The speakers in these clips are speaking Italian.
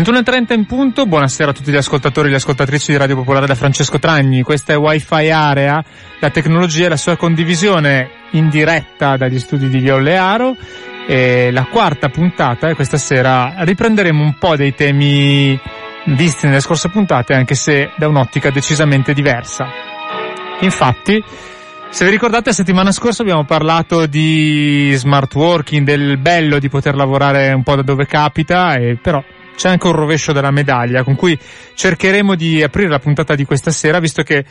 21.30 in punto, buonasera a tutti gli ascoltatori e le ascoltatrici di Radio Popolare da Francesco Tragni, questa è Wi-Fi Area, la tecnologia e la sua condivisione in diretta dagli studi di Viollearo e la quarta puntata e questa sera riprenderemo un po' dei temi visti nelle scorse puntate anche se da un'ottica decisamente diversa. Infatti, se vi ricordate, la settimana scorsa abbiamo parlato di smart working, del bello di poter lavorare un po' da dove capita, e però c'è anche un rovescio della medaglia con cui cercheremo di aprire la puntata di questa sera visto che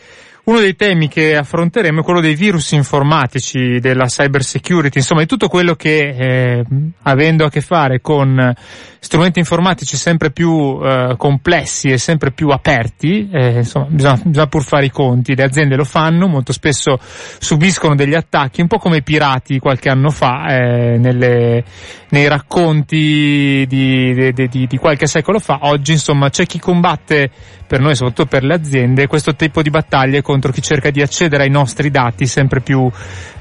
uno dei temi che affronteremo è quello dei virus informatici, della cyber security, insomma di tutto quello che eh, avendo a che fare con strumenti informatici sempre più eh, complessi e sempre più aperti, eh, insomma bisogna, bisogna, pur fare i conti, le aziende lo fanno, molto spesso subiscono degli attacchi, un po' come i pirati qualche anno fa eh, nelle, nei racconti di, di, di, di qualche secolo fa, oggi insomma c'è chi combatte per noi, soprattutto per le aziende, questo tipo di battaglie contro chi cerca di accedere ai nostri dati sempre più,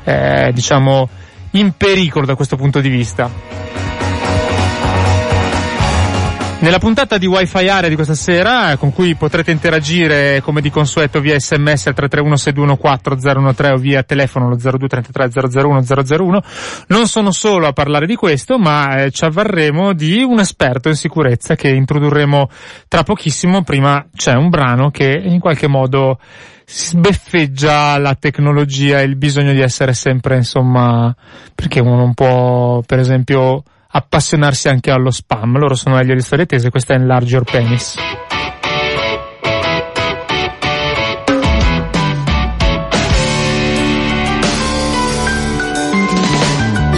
eh, diciamo, in pericolo da questo punto di vista. Nella puntata di Wi-Fi Area di questa sera, con cui potrete interagire come di consueto via sms al 331-621-4013 o via telefono lo 0233 non sono solo a parlare di questo, ma eh, ci avvarremo di un esperto in sicurezza che introdurremo tra pochissimo. Prima c'è un brano che in qualche modo sbeffeggia la tecnologia e il bisogno di essere sempre, insomma, perché uno non può, per esempio, appassionarsi anche allo spam. Loro sono meglio di storie tese, questa è Enlarge Your Penis.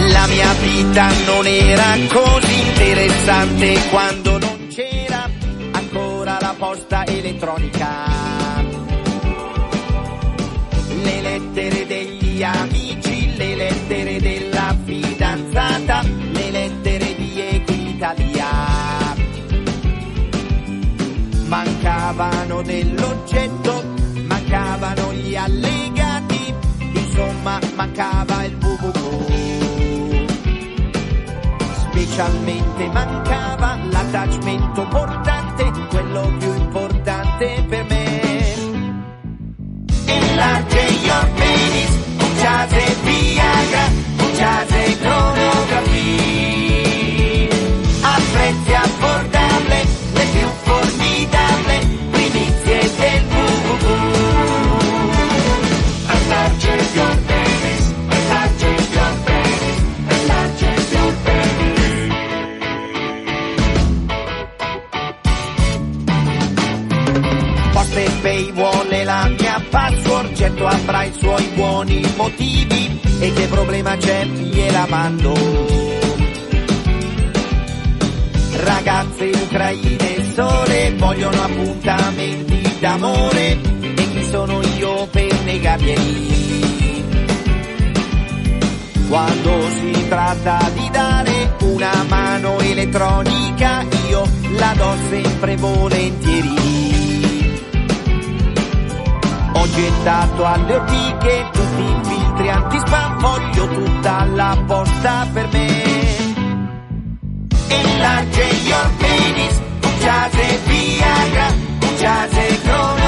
La mia vita non era così interessante quando non c'era ancora la posta elettronica. Mancavano dell'oggetto, mancavano gli allegati, insomma mancava il www. Specialmente mancava l'attachmento portante, quello più importante per me. Enlarge your penis, Viagra, avrà i suoi buoni motivi e che problema c'è gliela mando. Ragazze ucraine sole vogliono appuntamenti d'amore e chi sono io per negarglieli? Quando si tratta di dare una mano elettronica io la do sempre volentieri. Gettato alle ortiche tutti i filtri anti-spam, voglio tutta la posta per me. Enlarge your penis, Uciase Viagra, Uciase cronografie.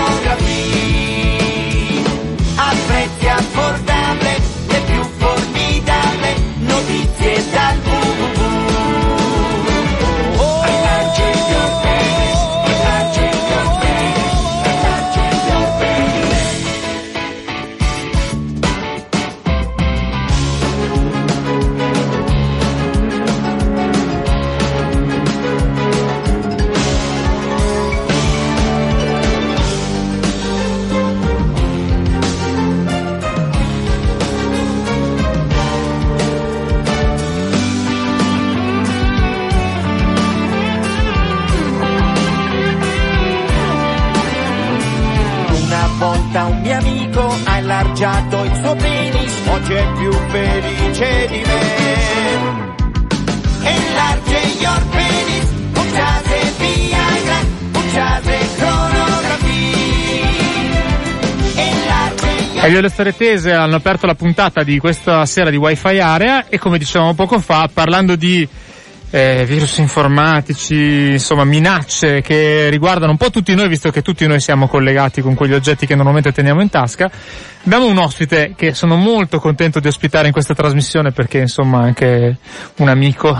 Penis, oggi è più felice di me. Enlarge your penis, punciate Viagra, punciate cronografia. Elio e le storie tese hanno aperto la puntata di questa sera di Wi-Fi Area e come dicevamo poco fa, parlando di eh, virus informatici, insomma minacce che riguardano un po' tutti noi, visto che tutti noi siamo collegati con quegli oggetti che normalmente teniamo in tasca. Abbiamo un ospite che sono molto contento di ospitare in questa trasmissione perché insomma è anche un amico.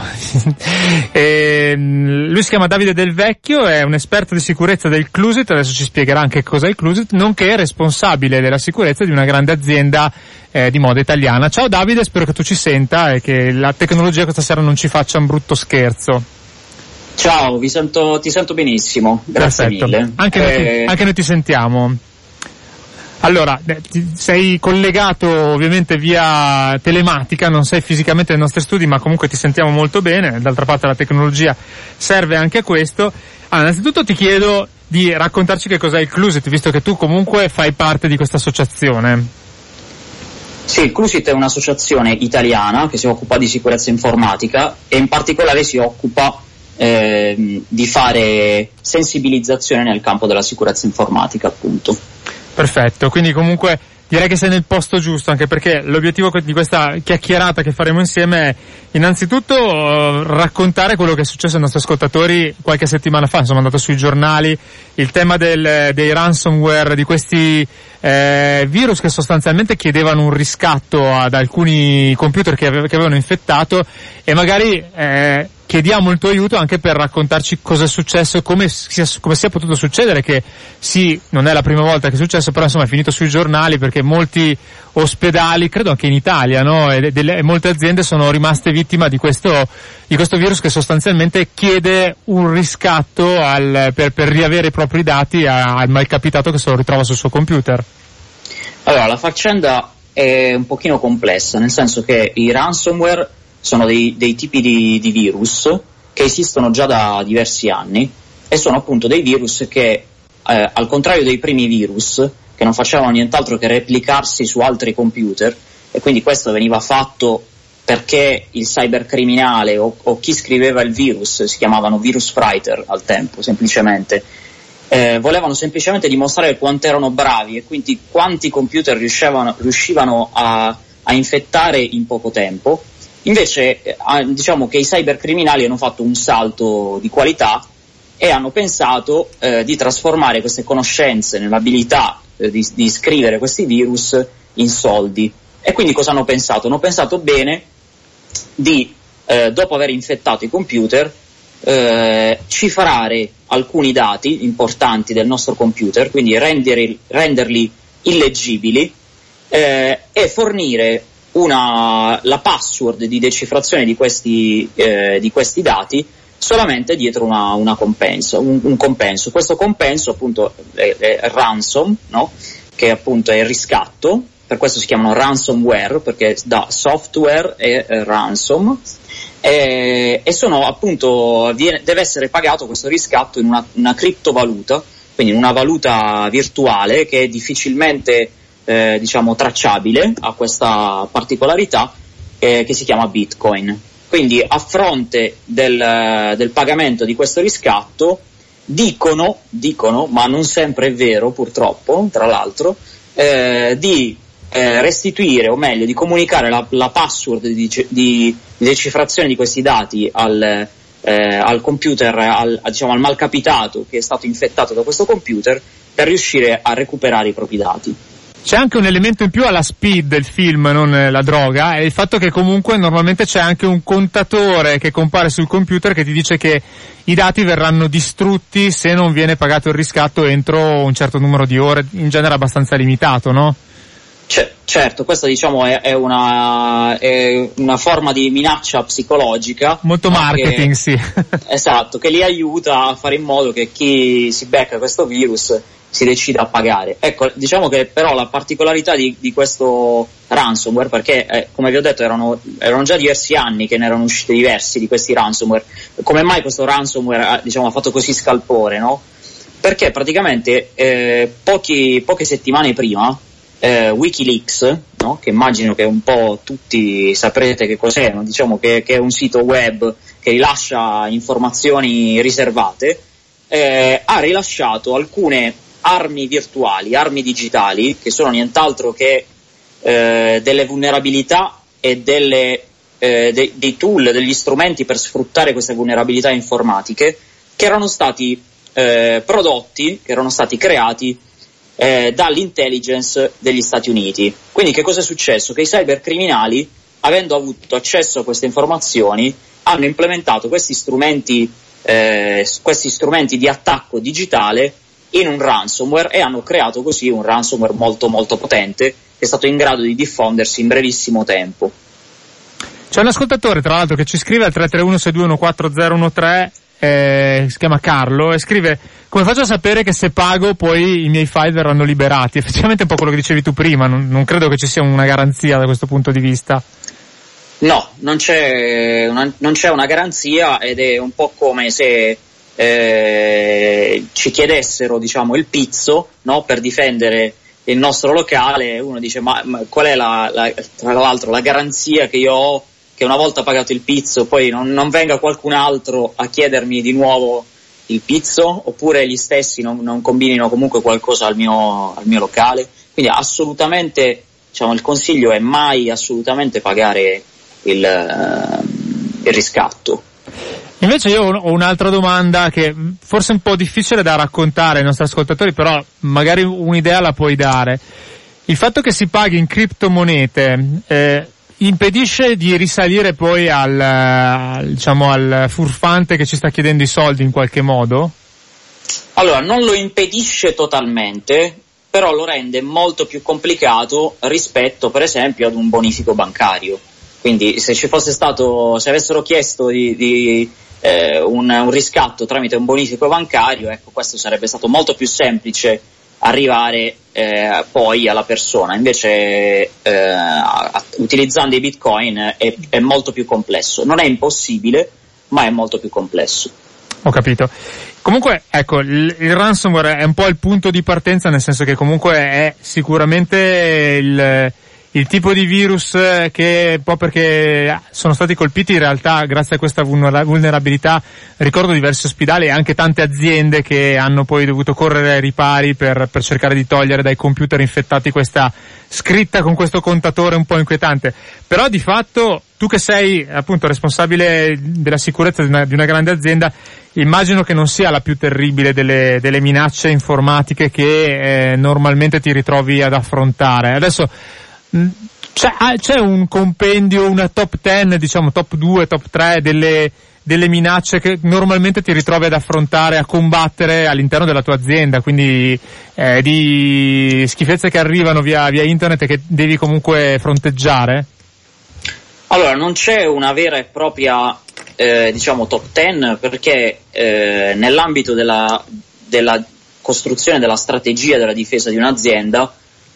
e, mm, lui si chiama Davide Del Vecchio, è un esperto di sicurezza del Clusit, adesso ci spiegherà anche cos'è il Clusit, nonché responsabile della sicurezza di una grande azienda eh, di moda italiana. Ciao Davide, spero che tu ci senta e che la tecnologia questa sera non ci faccia un brutto scherzo. Ciao, sento, ti sento benissimo, grazie Perfetto. mille. Anche, noi ti, Eh, anche noi ti sentiamo. Allora, eh, sei collegato ovviamente via telematica, non sei fisicamente nei nostri studi, ma comunque ti sentiamo molto bene. D'altra parte la tecnologia serve anche a questo. Allora, innanzitutto ti chiedo di raccontarci che cos'è il Clusit, visto che tu comunque fai parte di questa associazione. Sì, il Clusit è un'associazione italiana che si occupa di sicurezza informatica e in particolare si occupa ehm, di fare sensibilizzazione nel campo della sicurezza informatica, appunto. Perfetto, quindi comunque direi che sei nel posto giusto, anche perché l'obiettivo di questa chiacchierata che faremo insieme è innanzitutto eh, raccontare quello che è successo ai nostri ascoltatori qualche settimana fa, insomma è andato sui giornali, il tema del, dei ransomware, di questi eh, virus che sostanzialmente chiedevano un riscatto ad alcuni computer che, ave- che avevano infettato e magari eh, chiediamo il tuo aiuto anche per raccontarci cosa è successo e come sia, come sia potuto succedere che sì, non è la prima volta che è successo, però insomma è finito sui giornali perché molti ospedali, credo anche in Italia, no? E, delle- e molte aziende sono rimaste vittima di questo, di questo virus che sostanzialmente chiede un riscatto al- per, per riavere i propri dati al malcapitato che se lo ritrova sul suo computer. Allora, la faccenda è un pochino complessa, nel senso che i ransomware sono dei, dei tipi di, di virus che esistono già da diversi anni e sono appunto dei virus che, eh, al contrario dei primi virus, che non facevano nient'altro che replicarsi su altri computer, e quindi questo veniva fatto perché il cybercriminale o, o chi scriveva il virus si chiamavano virus writer al tempo, semplicemente, eh, volevano semplicemente dimostrare quanto erano bravi e quindi quanti computer riuscivano, riuscivano a, a infettare in poco tempo. Invece eh, ah, diciamo che i cybercriminali hanno fatto un salto di qualità e hanno pensato eh, di trasformare queste conoscenze nell'abilità eh, di, di scrivere questi virus in soldi. E quindi cosa hanno pensato? Hanno pensato bene di, eh, dopo aver infettato i computer, eh, cifrare alcuni dati importanti del nostro computer, quindi rendere- renderli illeggibili eh, e fornire una, la password di decifrazione di questi, eh, di questi dati solamente dietro una, una compenso, un, un compenso. Questo compenso appunto è, è ransom, no? che appunto è il riscatto, per questo si chiamano ransomware, perché da software e eh, ransom, e, e sono appunto, viene- deve essere pagato questo riscatto in una, una criptovaluta, quindi in una valuta virtuale che è difficilmente eh, diciamo tracciabile, ha questa particolarità eh, che si chiama Bitcoin. Quindi a fronte del, del pagamento di questo riscatto dicono, dicono, ma non sempre è vero purtroppo, tra l'altro, eh, di eh, restituire, o meglio, di comunicare la, la password di, di- decifrazione di questi dati al, eh, al computer, al, a- diciamo, al malcapitato che è stato infettato da questo computer per riuscire a recuperare i propri dati. C'è anche un elemento in più alla speed del film, non eh, la droga, è il fatto che comunque normalmente c'è anche un contatore che compare sul computer che ti dice che i dati verranno distrutti se non viene pagato il riscatto entro un certo numero di ore, in genere abbastanza limitato, no? C- certo, questa diciamo è, è una, è una forma di minaccia psicologica. Molto marketing, che- sì. Esatto, che li aiuta a fare in modo che chi si becca questo virus si decida a pagare. Ecco, diciamo che però la particolarità di, di questo ransomware, perché eh, come vi ho detto erano, erano già diversi anni che ne erano usciti diversi di questi ransomware, come mai questo ransomware ha, diciamo, ha fatto così scalpore, no? Perché praticamente eh, pochi- poche settimane prima eh, Wikileaks, no? che immagino che un po' tutti saprete che cos'è, no? diciamo che, che, è un sito web che rilascia informazioni riservate, eh, ha rilasciato alcune armi virtuali, armi digitali, che sono nient'altro che eh, delle vulnerabilità e delle, eh, de- dei tool, degli strumenti per sfruttare queste vulnerabilità informatiche, che erano stati eh, prodotti, che erano stati creati eh, dall'intelligence degli Stati Uniti. Quindi che cosa è successo? Che i cybercriminali, avendo avuto accesso a queste informazioni, hanno implementato questi strumenti, eh, questi strumenti di attacco digitale in un ransomware e hanno creato così un ransomware molto molto potente che è stato in grado di diffondersi in brevissimo tempo. C'è un ascoltatore, tra l'altro, che ci scrive al 331-6214013 eh, si chiama Carlo e scrive come faccio a sapere che se pago poi i miei file verranno liberati? Effettivamente è un po' quello che dicevi tu prima, non, non credo che ci sia una garanzia da questo punto di vista. No, non c'è, una, non c'è una garanzia ed è un po' come se eh, ci chiedessero diciamo, il pizzo no, per difendere il nostro locale uno dice ma, ma qual è la, la, tra l'altro la garanzia che io ho che una volta pagato il pizzo poi non, non, venga qualcun altro a chiedermi di nuovo il pizzo oppure gli stessi non, non combinino comunque qualcosa al mio, al mio locale. Quindi assolutamente diciamo, il consiglio è mai assolutamente pagare il, uh, il riscatto. Invece io ho un'altra domanda che forse è un po' difficile da raccontare ai nostri ascoltatori, però magari un'idea la puoi dare. Il fatto che si paghi in criptomonete eh, impedisce di risalire poi al, diciamo, al furfante che ci sta chiedendo i soldi in qualche modo? Allora, non lo impedisce totalmente, però lo rende molto più complicato rispetto, per esempio, ad un bonifico bancario. Quindi se ci fosse stato, se avessero chiesto di, di eh, un, un, riscatto tramite un bonifico bancario, ecco, questo sarebbe stato molto più semplice arrivare eh, poi alla persona. Invece eh, utilizzando i bitcoin è, è, molto più complesso. Non è impossibile, ma è molto più complesso. Ho capito. Comunque, ecco, il, il ransomware è un po' il punto di partenza, nel senso che comunque è sicuramente il, il tipo di virus che un po' perché sono stati colpiti in realtà grazie a questa vulnerabilità ricordo diversi ospedali e anche tante aziende che hanno poi dovuto correre ai ripari per, per cercare di togliere dai computer infettati questa scritta con questo contatore un po' inquietante. Però di fatto tu che sei appunto responsabile della sicurezza di una, di una grande azienda immagino che non sia la più terribile delle, delle minacce informatiche che eh, normalmente ti ritrovi ad affrontare. Adesso c'è, ah, c'è, un compendio, una top 10, diciamo top 2, top 3 delle, delle minacce che normalmente ti ritrovi ad affrontare, a combattere all'interno della tua azienda, quindi eh, di schifezze che arrivano via, via internet e che devi comunque fronteggiare? Allora, non c'è una vera e propria eh, diciamo top 10 perché eh, nell'ambito della, della costruzione della strategia della difesa di un'azienda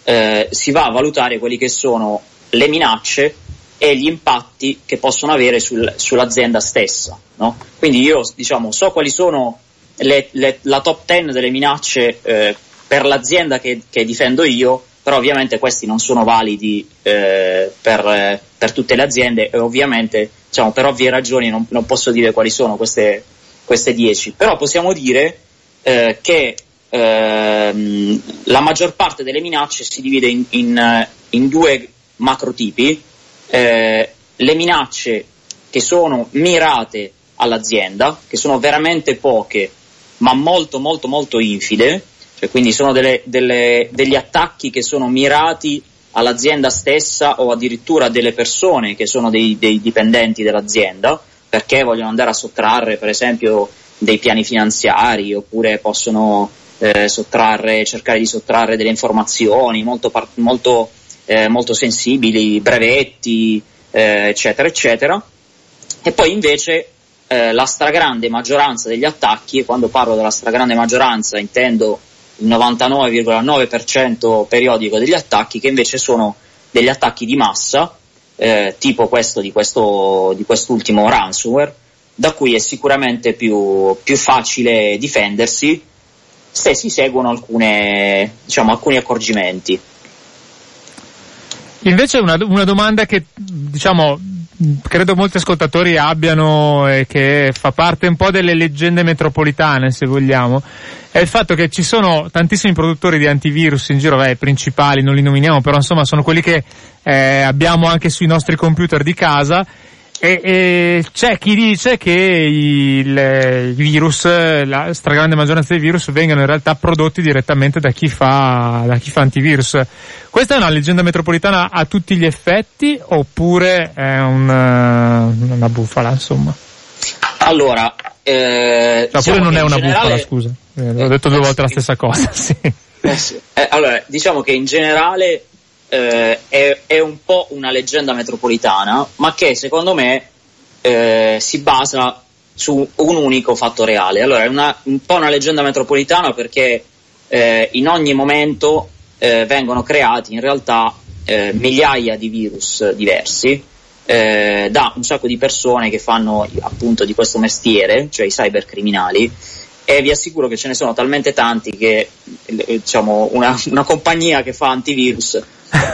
eh, si va a valutare quelli che sono le minacce e gli impatti che possono avere sul, sull'azienda stessa. No? Quindi io diciamo, so quali sono le, le, la top 10 delle minacce eh, per l'azienda che, che, difendo io, però ovviamente questi non sono validi eh, per, per, tutte le aziende e ovviamente diciamo, per ovvie ragioni non, non posso dire quali sono queste, queste 10, però possiamo dire eh, che ehm, la maggior parte delle minacce si divide in, in, in due macrotipi, eh, le minacce che sono mirate all'azienda, che sono veramente poche, ma molto molto molto infide, cioè quindi sono delle, delle, degli attacchi che sono mirati all'azienda stessa o addirittura delle persone che sono dei, dei dipendenti dell'azienda, perché vogliono andare a sottrarre per esempio dei piani finanziari oppure possono eh, sottrarre, cercare di sottrarre delle informazioni molto, molto, eh, molto sensibili, brevetti, eh, eccetera, eccetera. E poi invece eh, la stragrande maggioranza degli attacchi, e quando parlo della stragrande maggioranza intendo il 99,9% periodico degli attacchi, che invece sono degli attacchi di massa, eh, tipo questo di, questo di quest'ultimo ransomware, da cui è sicuramente più, più facile difendersi se si seguono alcune, diciamo, alcuni accorgimenti. Invece una, una domanda che diciamo credo molti ascoltatori abbiano e che fa parte un po' delle leggende metropolitane, se vogliamo, è il fatto che ci sono tantissimi produttori di antivirus in giro, beh, principali non li nominiamo, però insomma sono quelli che eh, abbiamo anche sui nostri computer di casa e, e, c'è chi dice che il, i virus, la stragrande maggioranza dei virus vengano in realtà prodotti direttamente da chi fa, da chi fa antivirus. Questa è una leggenda metropolitana a tutti gli effetti oppure è un, eh, una bufala, insomma? Allora, eh, no, diciamo non è una generale... bufala, scusa. Eh, ho detto due volte la stessa cosa, sì. Eh sì. Eh, allora, diciamo che in generale eh, è, è, un po' una leggenda metropolitana, ma che secondo me eh, si basa su un unico fatto reale. Allora, è una, un po' una leggenda metropolitana perché eh, in ogni momento eh, vengono creati in realtà eh, migliaia di virus diversi eh, da un sacco di persone che fanno appunto di questo mestiere, cioè i cybercriminali, e vi assicuro che ce ne sono talmente tanti che diciamo, una, una compagnia che fa antivirus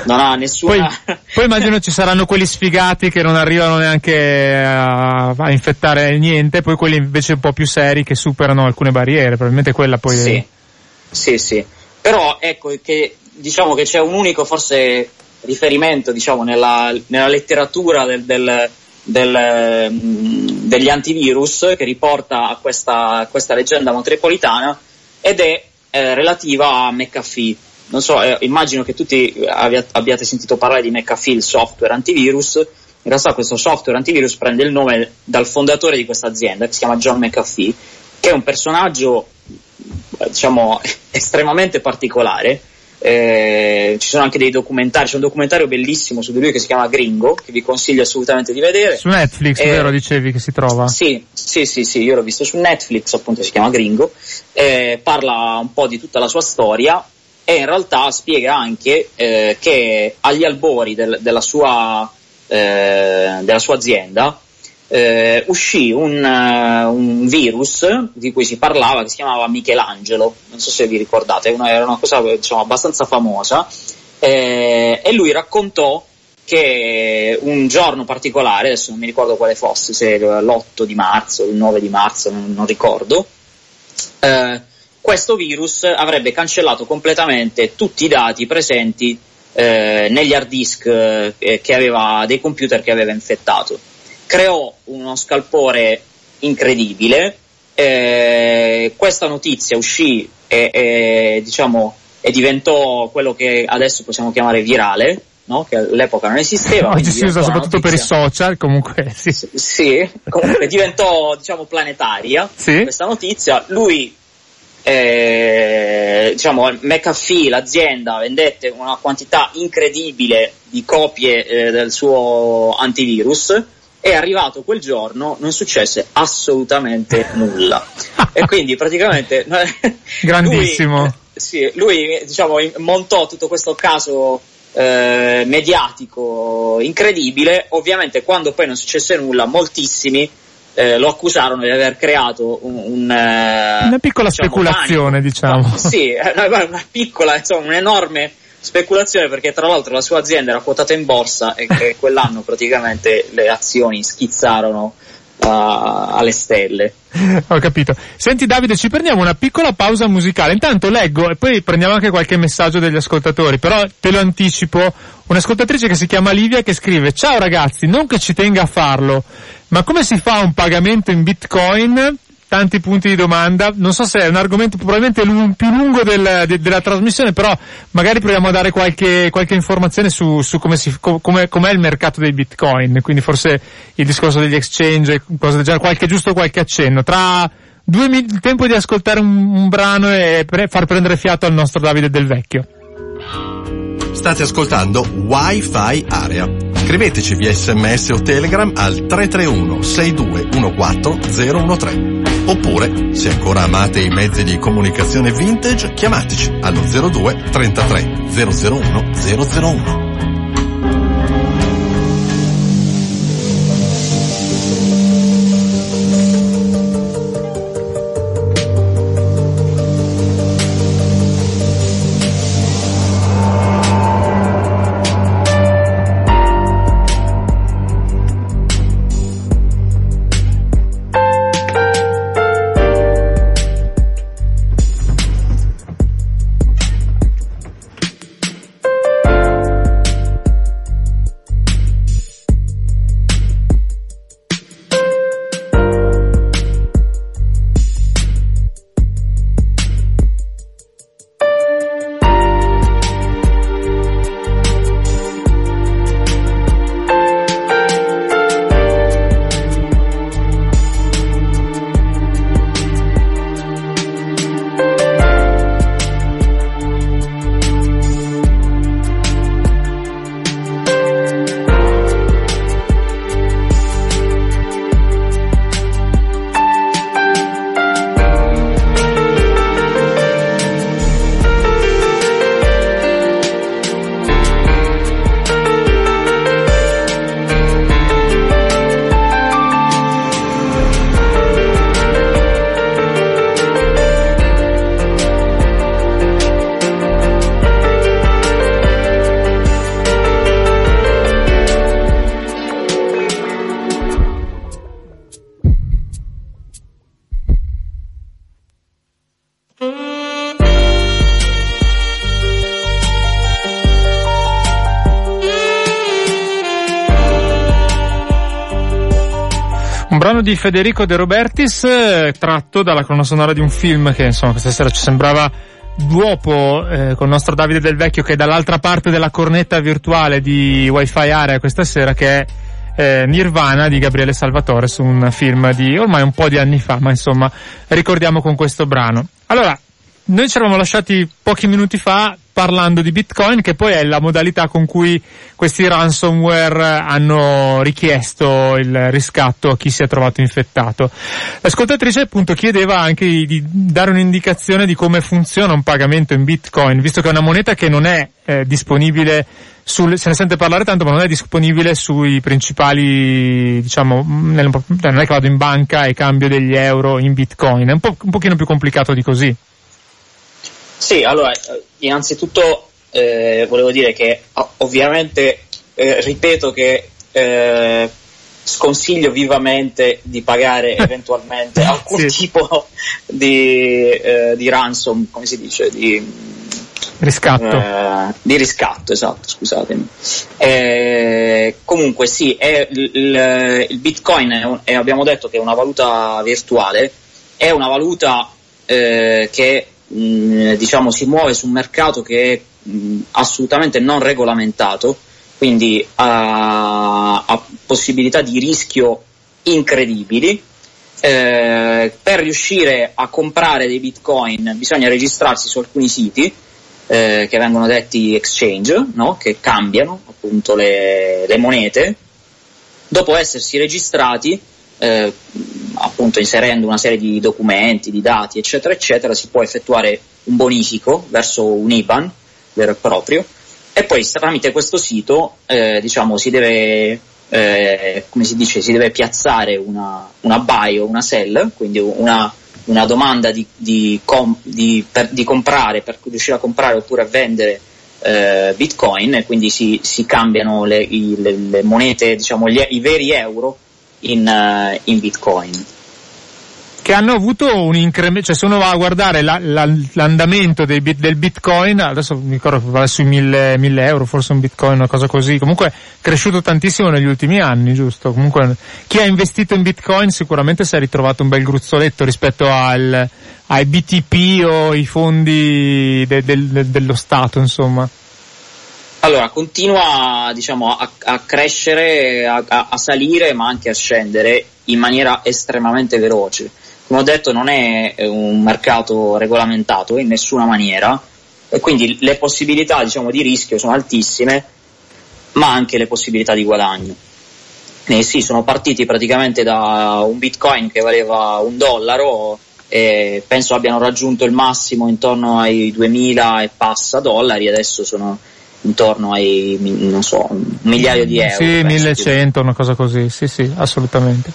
non ha nessuna. Poi, poi, immagino ci saranno quelli sfigati che non arrivano neanche a, a, infettare niente, poi quelli invece un po' più seri che superano alcune barriere, probabilmente quella poi. Sì, è... sì, sì. Però ecco che diciamo che c'è un unico forse riferimento diciamo, nella, nella letteratura del, del, del, mm, degli antivirus che riporta a questa, a questa leggenda metropolitana ed è eh, relativa a McAfee non so, eh, immagino che tutti abbiate sentito parlare di McAfee, il software antivirus. In realtà questo software antivirus prende il nome dal fondatore di questa azienda, che si chiama John McAfee, che è un personaggio, diciamo, estremamente particolare. Eh, ci sono anche dei documentari, c'è un documentario bellissimo su di lui che si chiama Gringo, che vi consiglio assolutamente di vedere. Su Netflix, eh, vero, dicevi che si trova? Sì, sì, sì, sì, io l'ho visto su Netflix, appunto si chiama Gringo, eh, parla un po' di tutta la sua storia e in realtà spiega anche eh, che agli albori del, della, sua, eh, della, sua, azienda eh, uscì un, uh, un, virus di cui si parlava che si chiamava Michelangelo, non so se vi ricordate, una, era una cosa diciamo, abbastanza famosa eh, e lui raccontò che un giorno particolare, adesso non mi ricordo quale fosse, se l'8 di marzo, il 9 di marzo, non, non ricordo, eh, questo virus avrebbe cancellato completamente tutti i dati presenti eh, negli hard disk eh, che aveva, dei computer che aveva infettato. Creò uno scalpore incredibile. Eh, questa notizia uscì e, e, diciamo, e diventò quello che adesso possiamo chiamare virale, no? che all'epoca non esisteva. Oggi si usa soprattutto per i social, comunque sì. S- sì, comunque diventò diciamo planetaria sì? questa notizia. Lui eh, diciamo, McAfee, l'azienda, vendette una quantità incredibile di copie eh, del suo antivirus. È arrivato quel giorno, non successe assolutamente nulla. e quindi praticamente. Grandissimo. Lui, sì, lui diciamo, montò tutto questo caso eh, mediatico incredibile. Ovviamente, quando poi non successe nulla, moltissimi eh, lo accusarono di aver creato un, un eh, una piccola diciamo, speculazione, panico. diciamo. Sì, una piccola, insomma, un'enorme speculazione perché tra l'altro la sua azienda era quotata in borsa e che quell'anno praticamente le azioni schizzarono uh, alle stelle. Ho capito. Senti Davide, ci prendiamo una piccola pausa musicale. Intanto leggo e poi prendiamo anche qualche messaggio degli ascoltatori, però te lo anticipo. Un'ascoltatrice che si chiama Livia che scrive Ciao ragazzi, non che ci tenga a farlo, ma come si fa un pagamento in bitcoin? Tanti punti di domanda. Non so se è un argomento probabilmente più lungo del, de- della trasmissione, però magari proviamo a dare qualche, qualche informazione su, su come si, com- come, com'è il mercato dei bitcoin. Quindi forse il discorso degli exchange, cose del genere, qualche, giusto qualche accenno. Tra due minuti, il tempo di ascoltare un, un brano e pre- far prendere fiato al nostro Davide del Vecchio. State ascoltando Wi-Fi Area Scriveteci via sms o telegram al 331 6214 013. Oppure, se ancora amate i mezzi di comunicazione vintage, chiamateci allo 02 33 001 001. Di Federico De Robertis eh, tratto dalla colonna sonora di un film che insomma questa sera ci sembrava duopo eh, con il nostro Davide Del Vecchio che è dall'altra parte della cornetta virtuale di Wi-Fi Area questa sera che è eh, Nirvana di Gabriele Salvatore su un film di ormai un po' di anni fa, ma insomma ricordiamo con questo brano. Allora, noi ci eravamo lasciati pochi minuti fa parlando di Bitcoin, che poi è la modalità con cui questi ransomware hanno richiesto il riscatto a chi si è trovato infettato. L'ascoltatrice appunto chiedeva anche di dare un'indicazione di come funziona un pagamento in Bitcoin, visto che è una moneta che non è eh, disponibile sul, se ne sente parlare tanto, ma non è disponibile sui principali, diciamo, nel, non è che vado in banca e cambio degli euro in bitcoin, è un, po', un pochino più complicato di così. Sì, allora, eh, innanzitutto eh, volevo dire che ovviamente eh, ripeto che eh, sconsiglio vivamente di pagare eventualmente alcun sì. tipo di, eh, di ransom, come si dice, di Riscatto. Eh, di riscatto, esatto, scusatemi. Eh, comunque sì, è il, il, Bitcoin è un, è, abbiamo detto che è una valuta virtuale, è una valuta che mh, diciamo, si muove su un mercato che è mh, assolutamente non regolamentato, quindi ha, ha possibilità di rischio incredibili. Eh, per riuscire a comprare dei bitcoin bisogna registrarsi su alcuni siti eh, che vengono detti exchange, no? che cambiano appunto le, le, monete, dopo essersi registrati, eh, appunto inserendo una serie di documenti, di dati, eccetera, eccetera, si può effettuare un bonifico verso un IBAN vero e proprio. E poi tramite questo sito eh, diciamo si deve eh, si dice si deve piazzare una, una o una sell quindi una, una domanda di, di, com, di, per, di, comprare, per riuscire a comprare oppure a vendere eh, bitcoin quindi si, si cambiano le, i, le, le monete, diciamo gli, i veri euro in, uh, in bitcoin che hanno avuto un incremento, cioè se uno va a guardare la, la, l'andamento dei, del bitcoin, adesso mi ricordo che va sui 1000, 1000 euro, forse un bitcoin, una cosa così, comunque è cresciuto tantissimo negli ultimi anni, giusto? Comunque chi ha investito in bitcoin sicuramente si è ritrovato un bel gruzzoletto rispetto al, ai BTP o i fondi de, de, de, dello Stato, insomma. Allora, continua diciamo, a, a crescere, a, a salire, ma anche a scendere in maniera estremamente veloce come ho detto non è un mercato regolamentato in nessuna maniera e quindi le possibilità diciamo, di rischio sono altissime ma anche le possibilità di guadagno. Eh sì, sono partiti praticamente da un bitcoin che valeva un dollaro e penso abbiano raggiunto il massimo intorno ai 2000 e passa dollari, adesso sono intorno ai, non so, un migliaio di euro. Sì, 1100, una cosa così, sì, sì, assolutamente.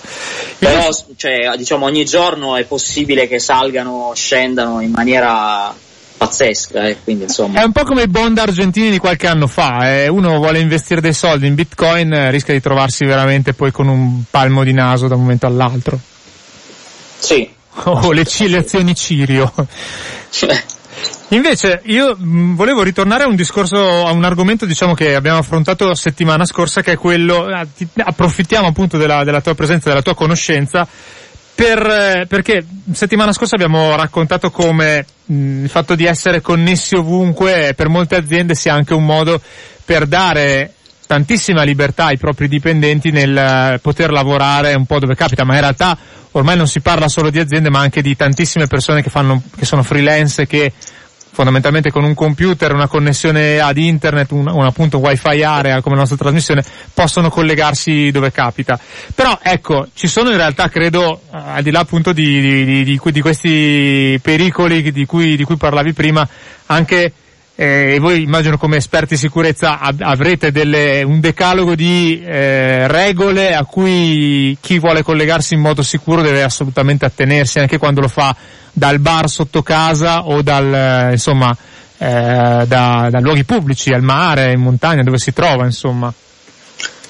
Però, cioè, diciamo, ogni giorno è possibile che salgano, scendano in maniera pazzesca, eh, quindi insomma. È un po' come i bond argentini di qualche anno fa, eh. uno vuole investire dei soldi in bitcoin, eh, rischia di trovarsi veramente poi con un palmo di naso da un momento all'altro. Sì. Oh, le ciliazioni Cirio. Invece io mh, volevo ritornare a un discorso, a un argomento diciamo che abbiamo affrontato settimana scorsa che è quello, eh, ti, approfittiamo appunto della, della, tua presenza, della tua conoscenza per, eh, perché settimana scorsa abbiamo raccontato come mh, il fatto di essere connessi ovunque per molte aziende sia anche un modo per dare tantissima libertà ai propri dipendenti nel eh, poter lavorare un po' dove capita, ma in realtà ormai non si parla solo di aziende ma anche di tantissime persone che fanno, che sono freelance che fondamentalmente con un computer, una connessione ad internet, un, un appunto wifi area come la nostra trasmissione, possono collegarsi dove capita. Però ecco, ci sono in realtà credo, eh, al di là appunto di, di, di, di questi pericoli di cui, di cui parlavi prima, anche eh, e voi immagino come esperti di sicurezza av- avrete delle, un decalogo di eh, regole a cui chi vuole collegarsi in modo sicuro deve assolutamente attenersi anche quando lo fa dal bar sotto casa o dal, eh, insomma, eh, da, da luoghi pubblici, al mare, in montagna, dove si trova, insomma.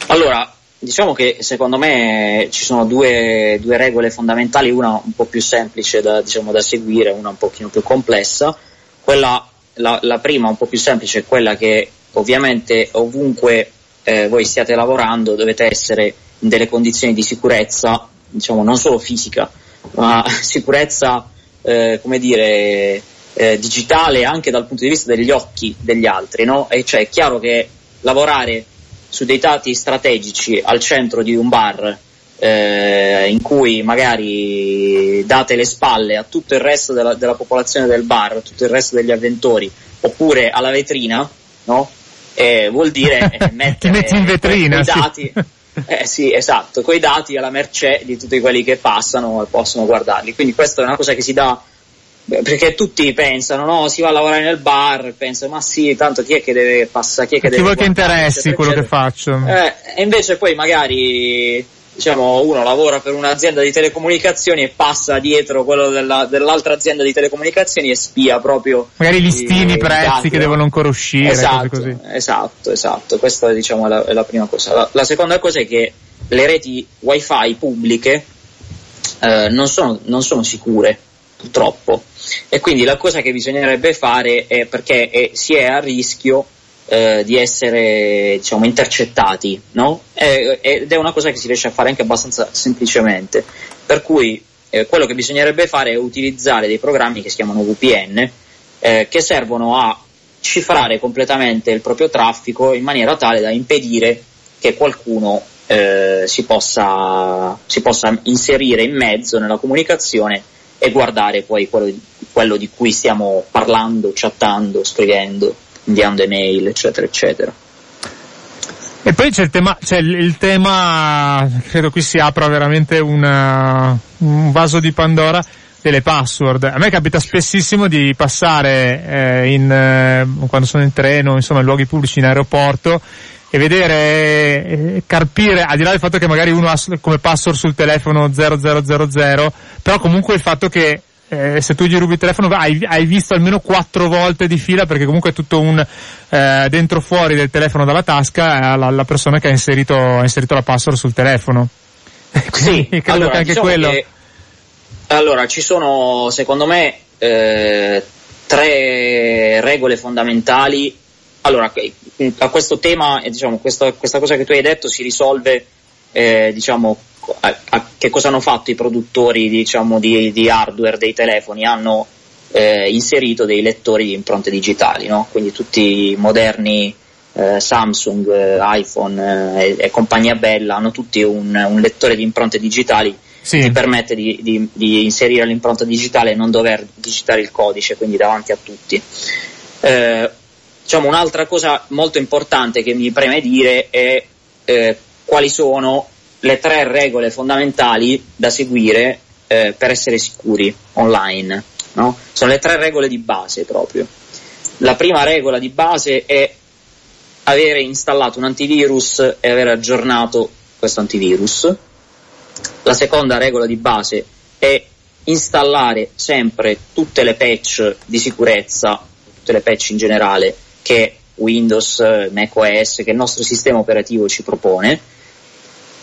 Allora, diciamo che secondo me ci sono due, due regole fondamentali, una un po' più semplice da, diciamo, da seguire, una un pochino più complessa. Quella la, la, prima, un po' più semplice, è quella che ovviamente ovunque eh, voi stiate lavorando dovete essere in delle condizioni di sicurezza diciamo non solo fisica, ma sicurezza, eh, come dire, eh, digitale anche dal punto di vista degli occhi degli altri, no? E cioè è chiaro che lavorare su dei dati strategici al centro di un bar eh, in cui magari date le spalle a tutto il resto della, della, popolazione del bar, a tutto il resto degli avventori, oppure alla vetrina, no? Eh, vuol dire eh, mettere in vetrina, i dati. Eh, sì, esatto, quei dati alla mercé di tutti quelli che passano e possono guardarli. Quindi questa è una cosa che si dà perché tutti pensano, no, si va a lavorare nel bar, pensano, ma sì, tanto chi è che deve passare, chi è che chi deve vuoi che interessi quello che faccio? Eh, e invece poi magari diciamo, uno lavora per un'azienda di telecomunicazioni e passa dietro quello della, dell'altra azienda di telecomunicazioni e spia proprio magari listini, i prezzi dati, che devono ancora uscire. Esatto, così. esatto, esatto. Questa diciamo, è, la, è la prima cosa. La, la, seconda cosa è che le reti wifi pubbliche eh, non, sono, non sono sicure, purtroppo. E quindi la cosa che bisognerebbe fare è perché è, si è a rischio eh, di essere diciamo, intercettati, no? eh, ed è una cosa che si riesce a fare anche abbastanza semplicemente. Per cui eh, quello che bisognerebbe fare è utilizzare dei programmi che si chiamano VPN, eh, che servono a cifrare completamente il proprio traffico in maniera tale da impedire che qualcuno eh, si possa, si, possa, inserire in mezzo nella comunicazione e guardare poi quello, quello di cui stiamo parlando, chattando, scrivendo inviando email, eccetera, eccetera. E poi c'è il tema, c'è il, tema credo qui si apra veramente una, un vaso di Pandora delle password. A me capita spessissimo di passare eh, in, eh, quando sono in treno, insomma in luoghi pubblici in aeroporto e vedere, eh, carpire, al di là del fatto che magari uno ha come password sul telefono 0000, però comunque il fatto che eh, se tu gli rubi il telefono hai, hai, visto almeno quattro volte di fila perché comunque è tutto un eh, dentro fuori del telefono dalla tasca eh, la, la, persona che ha inserito, ha inserito, la password sul telefono. Sì, credo allora, che anche diciamo quello. Che, allora, ci sono secondo me eh, tre regole fondamentali. Allora, a questo tema, diciamo, questa, questa cosa che tu hai detto si risolve eh, diciamo, a, a, che cosa hanno fatto i produttori diciamo, di, di hardware dei telefoni? Hanno eh, inserito dei lettori di impronte digitali, no? quindi tutti i moderni eh, Samsung, eh, iPhone eh, e compagnia bella hanno tutti un, un lettore di impronte digitali sì. che permette di, di, di, inserire l'impronta digitale e non dover digitare il codice, quindi davanti a tutti. Eh, diciamo, un'altra cosa molto importante che mi preme dire è eh, quali sono le tre regole fondamentali da seguire eh, per essere sicuri online. No? Sono le tre regole di base proprio. La prima regola di base è avere installato un antivirus e aver aggiornato questo antivirus. La seconda regola di base è installare sempre tutte le patch di sicurezza, tutte le patch in generale che Windows, macOS, che il nostro sistema operativo ci propone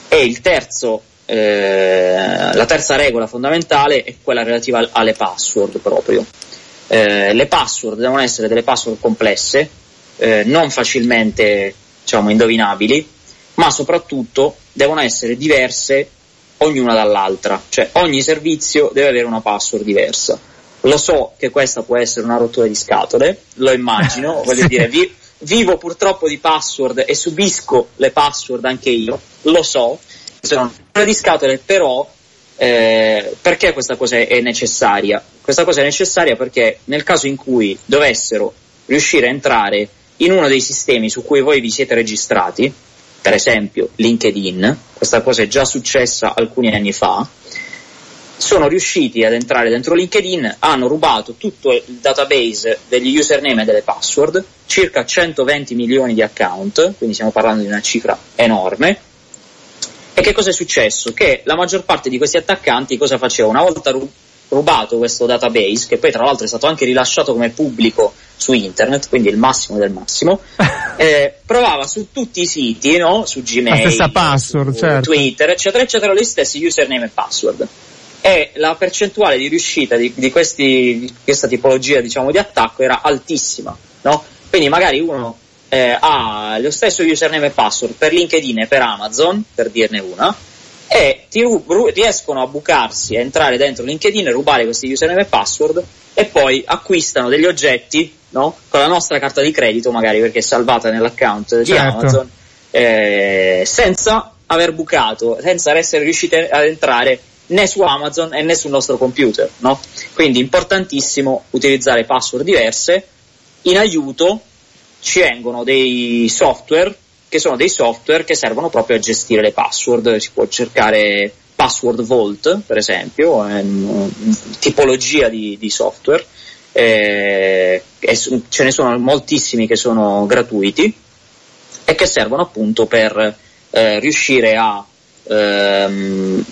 e il terzo, eh, la terza regola fondamentale è quella relativa alle password proprio. Eh, le password devono essere delle password complesse, eh, non facilmente diciamo, indovinabili, ma soprattutto devono essere diverse ognuna dall'altra, cioè ogni servizio deve avere una password diversa. Lo so che questa può essere una rottura di scatole, lo immagino, voglio dire, vi, vivo purtroppo di password e subisco le password anche io, lo so, sono di scatole, però eh, perché questa cosa è necessaria? Questa cosa è necessaria perché nel caso in cui dovessero riuscire a entrare in uno dei sistemi su cui voi vi siete registrati, per esempio LinkedIn, questa cosa è già successa alcuni anni fa, sono riusciti ad entrare dentro LinkedIn, hanno rubato tutto il database degli username e delle password, circa 120 milioni di account, quindi stiamo parlando di una cifra enorme. E che cosa è successo? Che la maggior parte di questi attaccanti cosa faceva? Una volta rubato questo database, che poi tra l'altro è stato anche rilasciato come pubblico su internet, quindi il massimo del massimo, eh, provava su tutti i siti, no? su Gmail, password, su certo. Twitter, eccetera, eccetera, gli stessi username e password e la percentuale di riuscita di, di, questi, di questa tipologia diciamo, di attacco era altissima. No? Quindi magari uno eh, ha lo stesso username e password per LinkedIn e per Amazon, per dirne una, e ti ru- riescono a bucarsi, a entrare dentro LinkedIn, rubare questi username e password e poi acquistano degli oggetti no? con la nostra carta di credito magari perché è salvata nell'account di Certo. Amazon eh, senza aver bucato, senza essere riusciti ad entrare né su Amazon e né sul nostro computer. No? Quindi importantissimo utilizzare password diverse. In aiuto ci vengono dei software che sono dei software che servono proprio a gestire le password. Si può cercare Password Vault, per esempio, è una tipologia di, di software. eh, ce ne sono moltissimi che sono gratuiti e che servono appunto per eh, riuscire a ehm,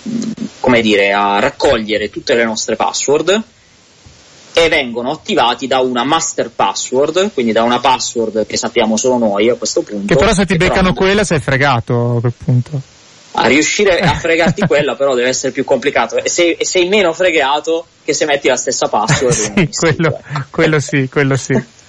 come dire a raccogliere tutte le nostre password e vengono attivati da una master password, quindi da una password che sappiamo solo noi a questo punto. Che però se ti beccano però- quella sei fregato a quel punto. a riuscire a fregarti quella però deve essere più complicato e sei, sei meno fregato che se metti la stessa password sì, quello, distinta. quello sì, quello sì.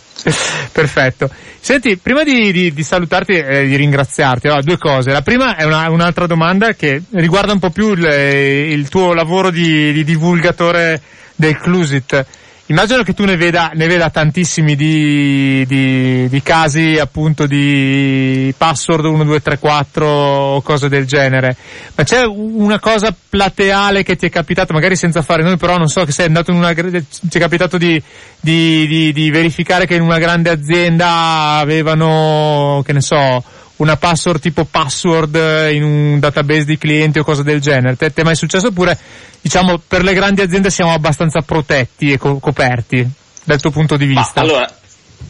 Perfetto. Senti, prima di, di- di salutarti e di ringraziarti, allora, due cose. La prima è una- un'altra domanda che riguarda un po' più il, il tuo lavoro di, di divulgatore del Clusit. Immagino che tu ne veda, ne veda tantissimi di, di- di casi appunto di password 1234 o cose del genere. Ma c'è una cosa plateale che ti è capitato, magari senza fare noi, però non so che sei andato in una, ti è capitato di, di verificare che in una grande azienda avevano, che ne so, una password tipo password in un database di clienti o cose del genere. Te, ti è mai successo oppure, diciamo, per le grandi aziende siamo abbastanza protetti e co- coperti dal tuo punto di Ma, vista? allora,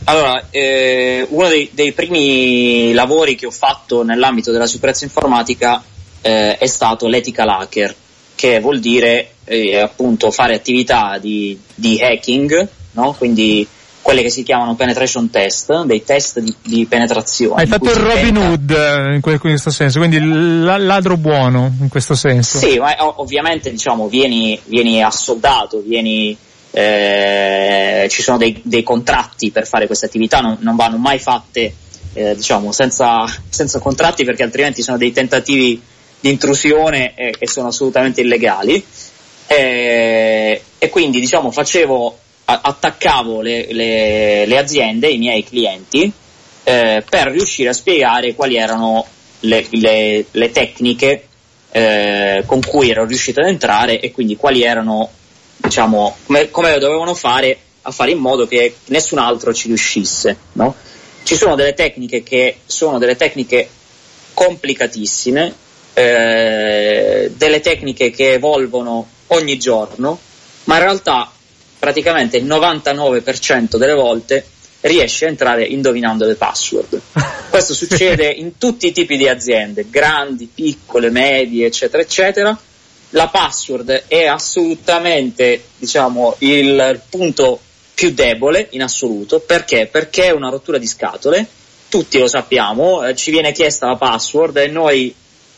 allora eh, uno dei, dei primi lavori che ho fatto nell'ambito della sicurezza informatica eh, è stato l'ethical hacker, che vuol dire eh, appunto fare attività di, di hacking, no? quindi quelle che si chiamano penetration test, dei test di, di penetrazione. Hai fatto il Robin Hood eh, in que- in questo senso, quindi il la- ladro buono in questo senso. Sì, ma ov- ovviamente diciamo vieni, vieni assoldato, vieni, eh, ci sono dei, dei contratti per fare queste attività, non, non vanno mai fatte eh, diciamo senza, senza contratti perché altrimenti sono dei tentativi di intrusione eh, che sono assolutamente illegali. Eh, e quindi diciamo facevo, attaccavo le, le- le aziende, i miei clienti, eh, per riuscire a spiegare quali erano le, le- tecniche eh, con cui ero riuscito ad entrare e quindi quali erano, diciamo, come, come dovevano fare a fare in modo che nessun altro ci riuscisse. No? Ci sono delle tecniche che sono delle tecniche complicatissime, eh, delle tecniche che evolvono ogni giorno, ma in realtà praticamente il 99% delle volte riesce a entrare indovinando le password. Questo succede in tutti i tipi di aziende, grandi, piccole, medie, eccetera, eccetera. La password è assolutamente, diciamo, il punto più debole in assoluto. Perché? Perché è una rottura di scatole. Tutti lo sappiamo, eh, ci viene chiesta la password e noi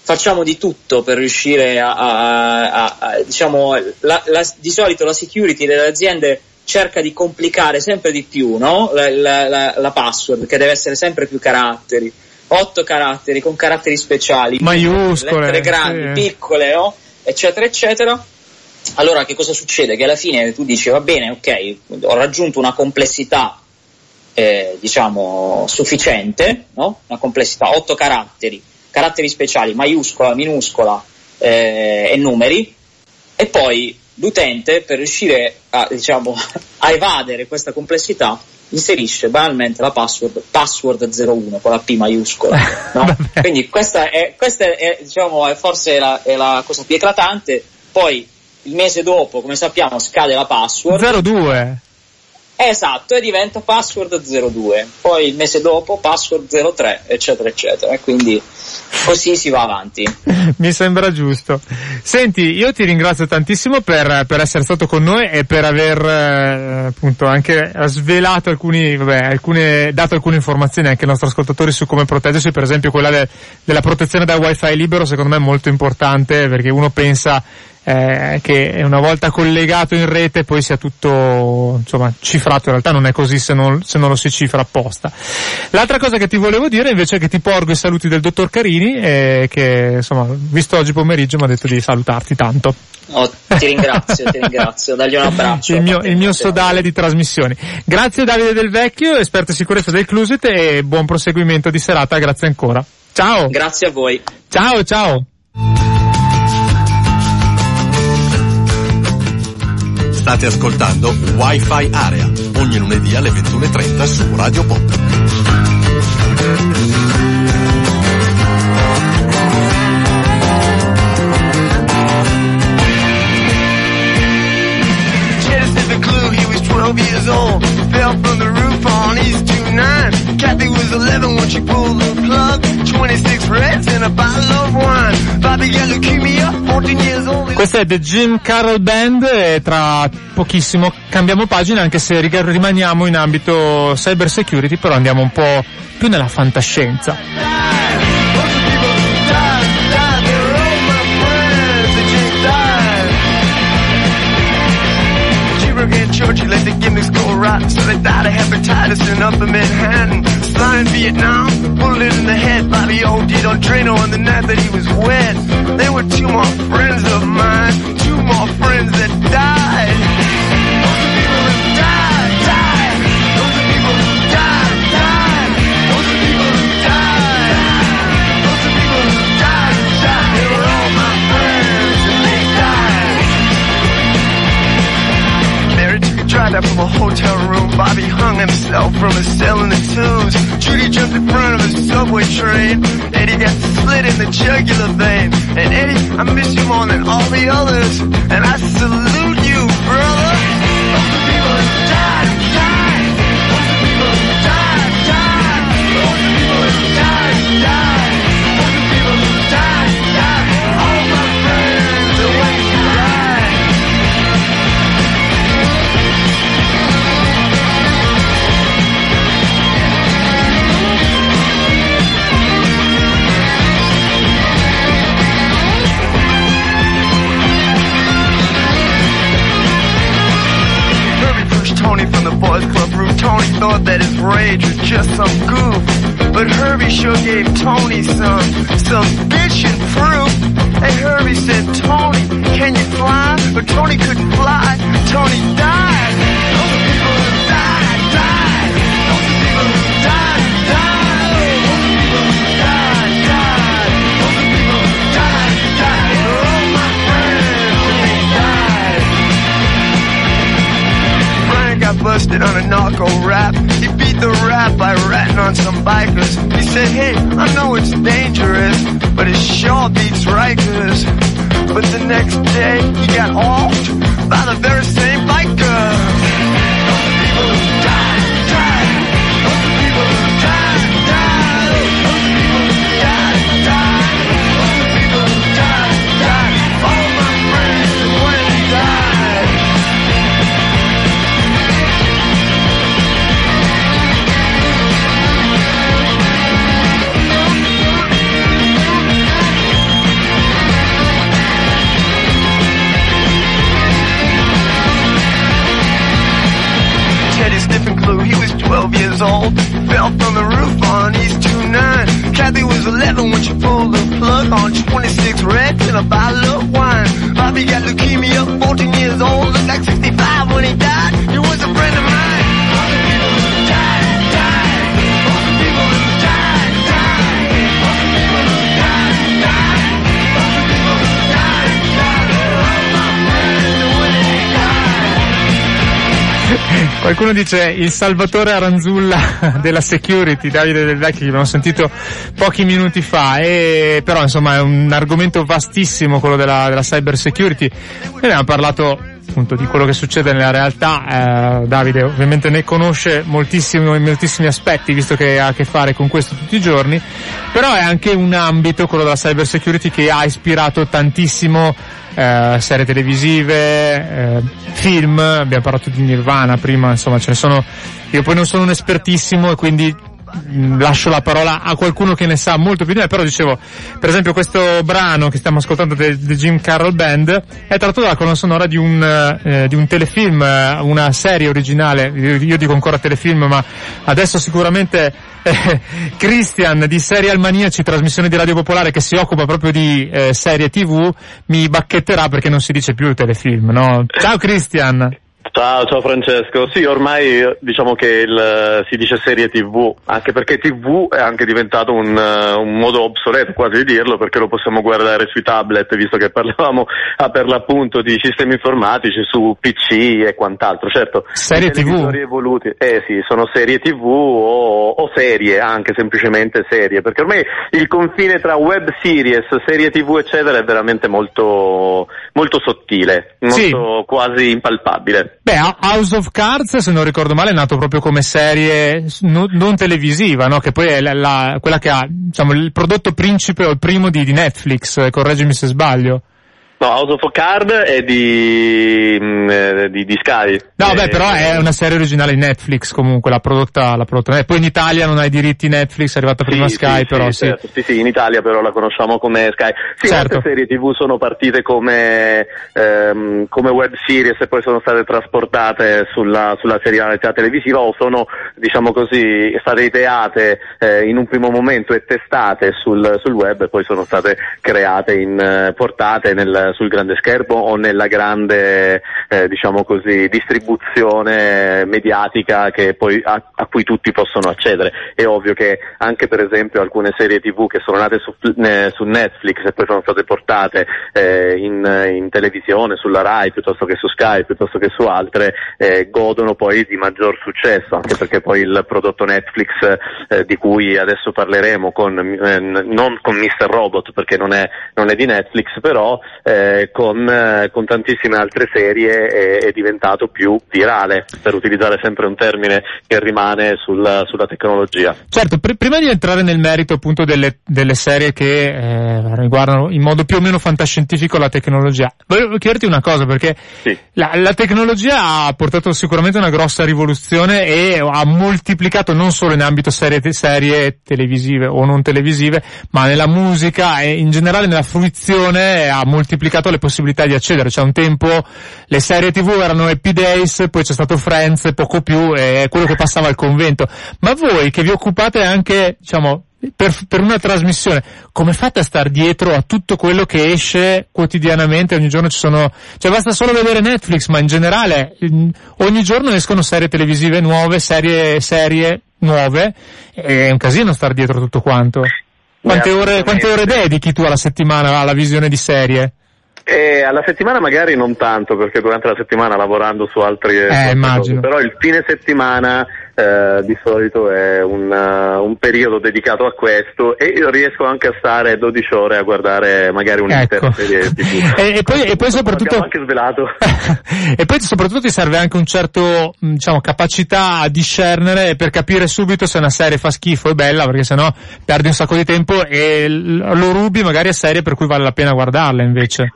facciamo di tutto per riuscire a, a- a- a- diciamo, la- la- di solito la security delle aziende cerca di complicare sempre di più, no? La, la- la- password, che deve essere sempre più caratteri, otto caratteri con caratteri speciali, Maiuscole, lettere grandi, sì. piccole, no? Eccetera, eccetera. Allora che cosa succede? Che alla fine tu dici va bene, ok, ho raggiunto una complessità eh, diciamo sufficiente, no? una complessità, otto caratteri, caratteri speciali, maiuscola, minuscola eh, e numeri, e poi l'utente per riuscire a, diciamo, a evadere questa complessità inserisce banalmente la password password 01 con la P maiuscola. no? Quindi questa è, questa è, diciamo, è forse la, è la cosa più eclatante. Poi il mese dopo, come sappiamo, scade la password. 02. Esatto, e diventa password 02, poi il mese dopo password 03, eccetera, eccetera. E quindi così si va avanti. Mi sembra giusto. Senti, io ti ringrazio tantissimo per, per essere stato con noi e per aver eh, appunto anche svelato alcuni, vabbè, alcune, dato alcune informazioni anche ai nostri ascoltatori su come proteggersi, per esempio quella de- della protezione da wifi libero secondo me è molto importante perché uno pensa eh, che una volta collegato in rete poi sia tutto insomma cifrato, in realtà non è così se non, se non lo si cifra apposta. L'altra cosa che ti volevo dire invece è che ti porgo i saluti del dottor Carini eh, che insomma visto oggi pomeriggio mi ha detto di salutarti tanto. Oh, ti ringrazio, ti ringrazio, dagli un abbraccio. Il mio, il mio sodale di trasmissioni. Grazie Davide Del Vecchio, esperto di sicurezza del Clusit e buon proseguimento di serata, grazie ancora. Ciao! Grazie a voi. Ciao, ciao! State ascoltando Wi-Fi Area, ogni lunedì alle 21.30 su Radio Pop. years old, fell from the roof on East 29. Kathy was 11 when she pulled the plug, 26 reds and a bottle of wine. Bobby got leukemia, 14 years old. Questa è The Jim Carroll Band e tra pochissimo cambiamo pagina anche se rimaniamo in ambito cyber security, però andiamo un po' più nella fantascienza. in Georgia let the gimmicks go right. So they died of hepatitis in upper Manhattan. Slime in Vietnam, bullet in the head. Bobby OD'd on Drano on the night that he was wet. They were two more friends of mine, two more friends that died. Out from a hotel room. Bobby hung himself from a cell in the tombs. Judy jumped in front of a subway train. Eddie got slit in the jugular vein. And Eddie, I miss you more than all the others. And I salute you, brother. Qualcuno dice il Salvatore Aranzulla della security, Davide Del Vecchio, che abbiamo sentito pochi minuti fa, e, però insomma è un argomento vastissimo quello della, della cyber security. Noi abbiamo parlato appunto di quello che succede nella realtà, eh, Davide ovviamente ne conosce moltissimi, moltissimi aspetti visto che ha a che fare con questo tutti i giorni, però è anche un ambito, quello della cyber security, che ha ispirato tantissimo eh, serie televisive, eh, film, abbiamo parlato di Nirvana prima, insomma ce ne sono, io poi non sono un espertissimo e quindi lascio la parola a qualcuno che ne sa molto più di me, però dicevo, per esempio questo brano che stiamo ascoltando del de Jim Carroll Band è tratto dalla colonna sonora di un, eh, di un telefilm, eh, una serie originale, io dico ancora telefilm, ma adesso sicuramente eh, Christian di Serial Maniaci, trasmissione di Radio Popolare che si occupa proprio di eh, serie tv, mi bacchetterà perché non si dice più telefilm, no? Ciao Christian! Ciao, ciao Francesco. Sì, ormai diciamo che il, si dice serie TV, anche perché TV è anche diventato un, un, modo obsoleto quasi di dirlo, perché lo possiamo guardare sui tablet, visto che parlavamo ah, per l'appunto di sistemi informatici su PC e quant'altro. Certo, serie TV. evoluti, eh sì, sono serie TV o, o, serie, anche semplicemente serie, perché ormai il confine tra web series, serie TV eccetera è veramente molto, molto sottile, molto sì. quasi impalpabile. Beh, House of Cards, se non ricordo male, è nato proprio come serie non, televisiva, no? Che poi è la, la, quella che ha, diciamo, il prodotto principe o il primo di, di Netflix, correggimi se sbaglio. No, House of Card è di, mm, eh, di, di Sky. No, beh, però è una serie originale di Netflix comunque, l'ha prodotta, l'ha prodotta. Poi in Italia non ha i diritti Netflix, è arrivata prima sì, Sky, sì, però sì. Certo. sì. Sì, in Italia però la conosciamo come Sky. Sì, certo. molte serie TV sono partite come, ehm, come web series e poi sono state trasportate sulla, sulla serialità televisiva o sono, diciamo così, state ideate eh, in un primo momento e testate sul, sul web e poi sono state create in, eh, portate nel sul grande schermo o nella grande eh, diciamo così, distribuzione mediatica poi, a, a, cui tutti possono accedere. È ovvio che anche per esempio alcune serie tv che sono nate su, eh, su Netflix e poi sono state portate eh, in, in, televisione, sulla Rai piuttosto che su Sky, piuttosto che su altre, eh, godono poi di maggior successo, anche perché poi il prodotto Netflix eh, di cui adesso parleremo con, eh, non con Mr. Robot perché non è, non è di Netflix, però eh, con, eh, con, tantissime altre serie è, è, diventato più virale, per utilizzare sempre un termine che rimane sul, sulla tecnologia. Certo, pr- prima di entrare nel merito appunto delle, delle serie che eh, riguardano in modo più o meno fantascientifico la tecnologia, volevo chiederti una cosa perché sì. la, la tecnologia ha portato sicuramente una grossa rivoluzione e ha moltiplicato non solo in ambito serie, serie televisive o non televisive, ma nella musica e in generale nella fruizione ha moltiplicato le possibilità di accedere. Cioè un tempo le serie tv erano Happy Days, poi c'è stato Friends, poco più, e quello che passava al convento. Ma voi che vi occupate anche, diciamo, per, per, una trasmissione, come fate a star dietro a tutto quello che esce quotidianamente? Ogni giorno ci sono, cioè basta solo vedere Netflix, ma in generale ogni giorno escono serie televisive nuove, serie, serie nuove, è un casino star dietro a tutto quanto. Quante ore, quante ore dedichi tu alla settimana alla visione di serie? Eh, alla settimana magari non tanto, perché durante la settimana lavorando su altri eh, immagino. però il fine settimana eh, di solito è un, uh, un, periodo dedicato a questo e io riesco anche a stare 12 ore a guardare magari un'intera ecco. serie e, e, poi, e poi soprattutto... anche svelato. e poi soprattutto ti serve anche un certo, diciamo, capacità a discernere per capire subito se una serie fa schifo e bella, perché sennò perdi un sacco di tempo e lo rubi magari a serie per cui vale la pena guardarla invece.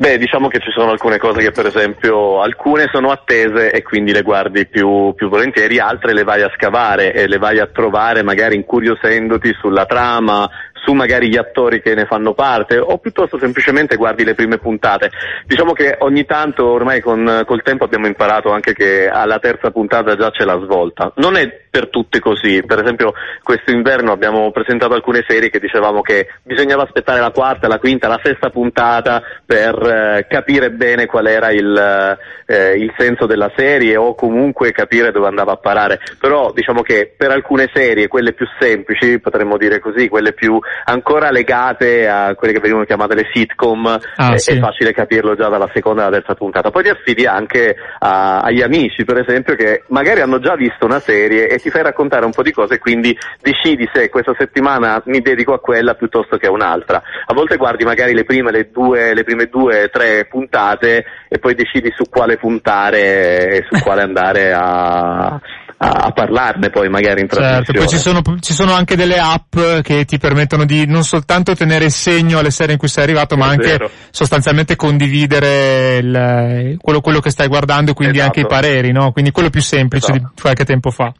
Beh, diciamo che ci sono alcune cose che per esempio alcune sono attese e quindi le guardi più, più, volentieri, altre le vai a scavare e le vai a trovare magari incuriosendoti sulla trama, su magari gli attori che ne fanno parte o piuttosto semplicemente guardi le prime puntate. Diciamo che ogni tanto ormai con, col tempo abbiamo imparato anche che alla terza puntata già c'è la svolta. Non è per tutte così, per esempio questo inverno abbiamo presentato alcune serie che dicevamo che bisognava aspettare la quarta, la quinta, la sesta puntata per eh, capire bene qual era il, eh, il senso della serie o comunque capire dove andava a parare. Però diciamo che per alcune serie, quelle più semplici, potremmo dire così, quelle più ancora legate a quelle che venivano chiamate le sitcom, ah, è, sì. è, facile capirlo già dalla seconda alla terza puntata. Poi ti affidi anche a, agli amici, per esempio, che magari hanno già visto una serie e ti fai raccontare un po' di cose e quindi decidi se questa settimana mi dedico a quella piuttosto che a un'altra. A volte guardi magari le prime, le due, le prime due, tre puntate e poi decidi su quale puntare e su quale andare a, a, parlarne poi magari in trasmissione. Certo, poi ci sono, ci sono, anche delle app che ti permettono di non soltanto tenere il segno alle serie in cui sei arrivato, ma è anche vero. sostanzialmente condividere il, quello, quello, che stai guardando e quindi esatto. anche i pareri, no? Quindi quello più semplice esatto. di qualche tempo fa.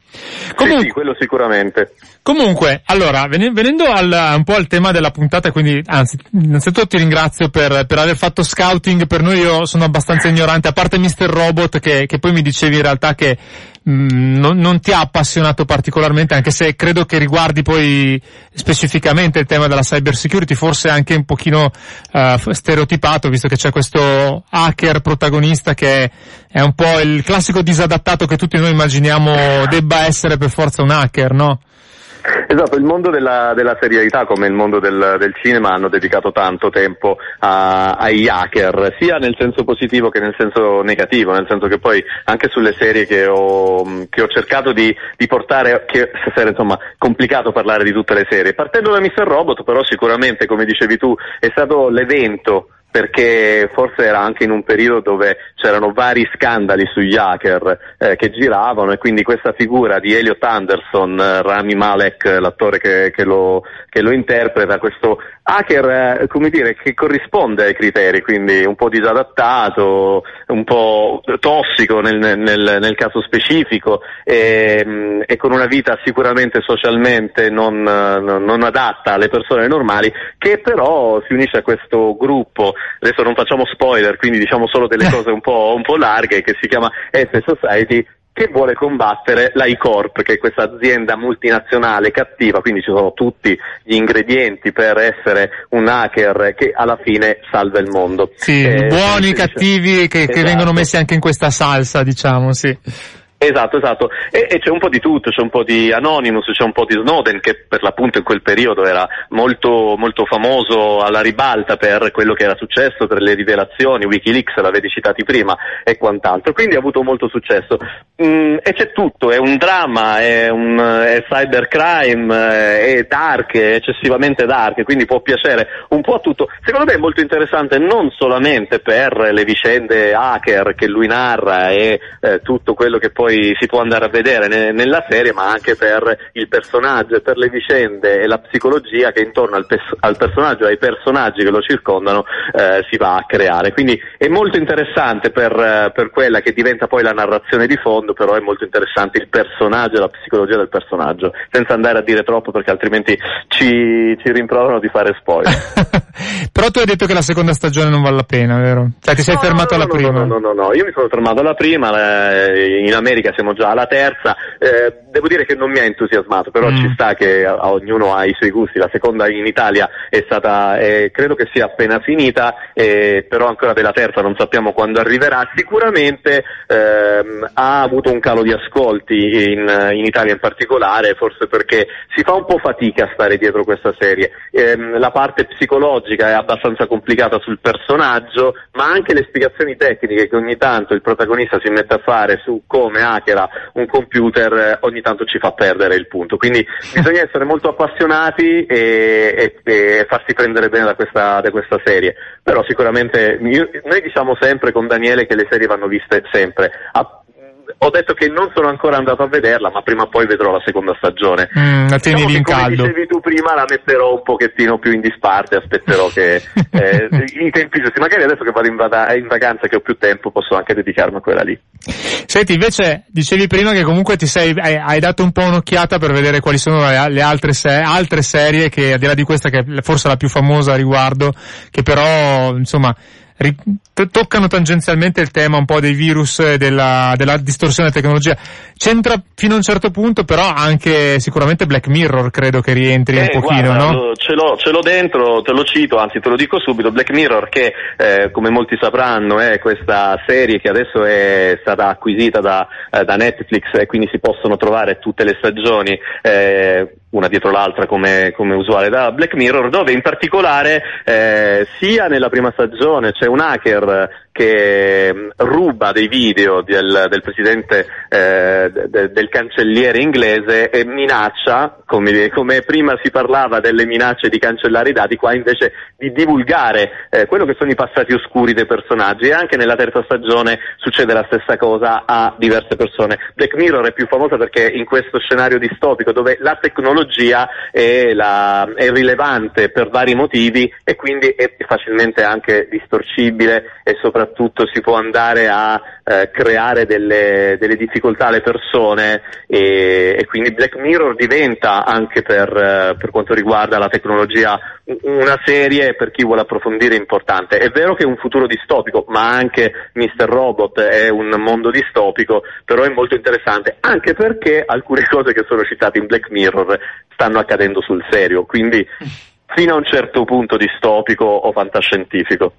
Comunque, sì, sì, quello sicuramente. Comunque, allora, venendo al, un po' al tema della puntata, quindi, anzi, innanzitutto ti ringrazio per, per aver fatto scouting per noi, io sono abbastanza ignorante, a parte Mr. Robot che, che poi mi dicevi in realtà che mm, non, non, ti ha appassionato particolarmente, anche se credo che riguardi poi specificamente il tema della cyber security, forse anche un pochino uh, stereotipato, visto che c'è questo hacker protagonista che è un po' il classico disadattato che tutti noi immaginiamo debba essere per forza un hacker, no? Esatto, il mondo della, della serialità come il mondo del, del, cinema hanno dedicato tanto tempo a, ai hacker, sia nel senso positivo che nel senso negativo, nel senso che poi anche sulle serie che ho, che ho cercato di, di, portare, che serie insomma complicato parlare di tutte le serie, partendo da Mr. Robot però sicuramente come dicevi tu è stato l'evento perché forse era anche in un periodo dove c'erano vari scandali sugli hacker eh, che giravano e quindi questa figura di Elliot Anderson, eh, Rami Malek, l'attore che, che, lo, che lo interpreta, questo hacker, eh, come dire, che corrisponde ai criteri, quindi un po' disadattato, un po' tossico nel, nel, nel caso specifico e, mm, e, con una vita sicuramente socialmente non, non, adatta alle persone normali, che però si unisce a questo gruppo, adesso non facciamo spoiler, quindi diciamo solo delle cose un po', un po larghe, che si chiama S Society, che vuole combattere l'ICorp, che è questa azienda multinazionale cattiva, quindi ci sono tutti gli ingredienti per essere un hacker che alla fine salva il mondo. Sì, eh, buoni, cattivi che, esatto. che vengono messi anche in questa salsa, diciamo, sì. Esatto, esatto. E, e, c'è un po' di tutto, c'è un po' di Anonymous, c'è un po' di Snowden che per l'appunto in quel periodo era molto, molto famoso alla ribalta per quello che era successo, per le rivelazioni, Wikileaks l'avevi citati prima e quant'altro. Quindi ha avuto molto successo. Mm, e c'è tutto, è un dramma, è, un, è cybercrime, è dark, è eccessivamente dark, quindi può piacere un po' a tutto. Secondo me è molto interessante non solamente per le vicende hacker che lui narra e eh, tutto quello che poi poi si può andare a vedere ne, nella serie, ma anche per il personaggio e per le vicende e la psicologia che intorno al, pes- al personaggio e ai personaggi che lo circondano eh, si va a creare. Quindi è molto interessante per, eh, per, quella che diventa poi la narrazione di fondo, però è molto interessante il personaggio e la psicologia del personaggio, senza andare a dire troppo perché altrimenti ci, ci rimproverano di fare spoiler. però tu hai detto che la seconda stagione non vale la pena, vero? Cioè ti sei no, fermato no, alla no, prima? No, no, no, no, io mi sono fermato alla prima, eh, in America America siamo già alla terza, eh, devo dire che non mi ha entusiasmato, però mm. ci sta che a, a ognuno ha i suoi gusti, la seconda in Italia è stata, eh, credo che sia appena finita, eh, però ancora della terza non sappiamo quando arriverà, sicuramente ehm, ha avuto un calo di ascolti in, in, Italia in particolare, forse perché si fa un po' fatica a stare dietro questa serie, ehm, la parte psicologica è abbastanza complicata sul personaggio, ma anche le spiegazioni tecniche che ogni tanto il protagonista si mette a fare su come hackera un computer eh, ogni tanto ci fa perdere il punto. Quindi bisogna essere molto appassionati e, e, e farsi prendere bene da questa, da questa serie. Però sicuramente io, noi diciamo sempre con Daniele che le serie vanno viste sempre. A, ho detto che non sono ancora andato a vederla, ma prima o poi vedrò la seconda stagione. Mm, la diciamo in come caldo. dicevi tu prima, la metterò un pochettino più in disparte, aspetterò che eh, i tempi giusti. Magari adesso che vado in, vada- in, vacanza, che ho più tempo, posso anche dedicarmi a quella lì. Senti, invece, dicevi prima che comunque ti sei, hai, hai dato un po' un'occhiata per vedere quali sono le, le altre, se- altre serie che, al di là di questa, che è forse la più famosa a riguardo, che però, insomma, toccano tangenzialmente il tema un po' dei virus e della, della distorsione della tecnologia. C'entra fino a un certo punto, però anche sicuramente Black Mirror credo che rientri eh, un pochino, guarda, no? Ce l'ho, ce l'ho, dentro, te lo cito, anzi te lo dico subito, Black Mirror che eh, come molti sapranno è questa serie che adesso è stata acquisita da, eh, da Netflix e quindi si possono trovare tutte le stagioni eh, una dietro l'altra come, come, usuale da Black Mirror, dove in particolare eh, sia nella prima stagione c'è un hacker che mm, ruba dei video del, del presidente eh, de, del cancelliere inglese e minaccia, come, come, prima si parlava delle minacce di cancellare i dati, qua invece di divulgare eh, quello che sono i passati oscuri dei personaggi e anche nella terza stagione succede la stessa cosa a diverse persone. Black Mirror è più famosa perché in questo scenario distopico dove la tecnologia è, la, è rilevante per vari motivi e quindi è facilmente anche distorcibile e soprattutto si può andare a eh, creare delle, delle, difficoltà alle persone e, e, quindi Black Mirror diventa anche per, eh, per, quanto riguarda la tecnologia una serie per chi vuole approfondire importante. È vero che è un futuro distopico, ma anche Mr. Robot è un mondo distopico, però è molto interessante anche perché alcune cose che sono citate in Black Mirror stanno accadendo sul serio, quindi fino a un certo punto distopico o fantascientifico.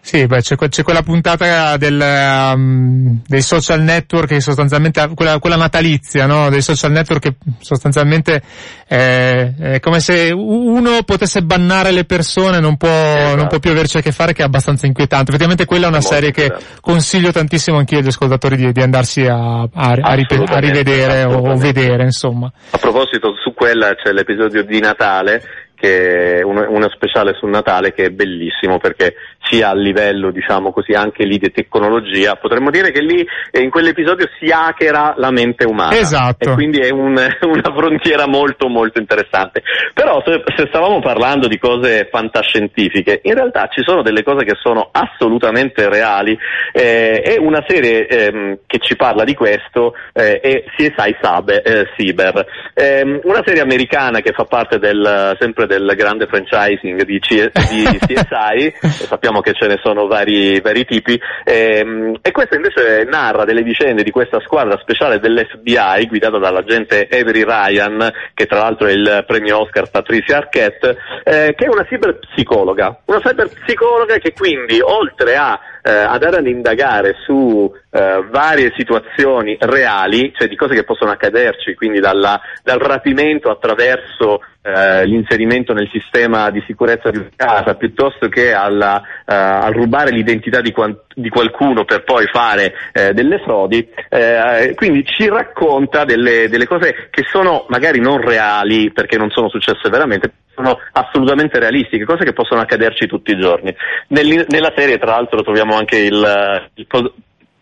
Sì, beh, c'è, c'è, quella puntata del, um, dei social network che sostanzialmente, quella, quella natalizia, no? Dei social network che sostanzialmente è, è, come se uno potesse bannare le persone, non può, esatto. non può più averci a che fare, che è abbastanza inquietante. Effettivamente quella è una Molto serie che consiglio tantissimo anch'io agli ascoltatori di, di andarsi a, a, a, a rivedere o vedere, insomma. A proposito, su quella c'è l'episodio di Natale che uno, uno, speciale sul Natale che è bellissimo perché sia a livello diciamo così anche lì di tecnologia potremmo dire che lì eh, in quell'episodio si hackera la mente umana. Esatto. e quindi è un, una frontiera molto molto interessante. Però se, se, stavamo parlando di cose fantascientifiche in realtà ci sono delle cose che sono assolutamente reali eh, e una serie ehm, che ci parla di questo eh, è CSI Sabe, eh, Cyber. Ehm, una serie americana che fa parte del sempre del grande franchising di, C- di CSI, sappiamo che ce ne sono vari, vari tipi, e, ehm, e, questa invece narra delle vicende di questa squadra speciale dell'FBI guidata dall'agente Avery Ryan, che tra l'altro è il premio Oscar Patricia Arquette, eh, che è una cyberpsicologa, una cyberpsicologa che quindi oltre a eh, andare ad indagare su eh, varie situazioni reali, cioè di cose che possono accaderci, quindi dalla, dal rapimento attraverso eh, l'inserimento nel sistema di sicurezza di una casa, piuttosto che alla, eh, al rubare l'identità di, quant- di, qualcuno per poi fare eh, delle frodi, eh, quindi ci racconta delle, delle cose che sono magari non reali perché non sono successe veramente, sono assolutamente realistiche, cose che possono accaderci tutti i giorni. Nell- nella serie, tra l'altro, troviamo anche il, il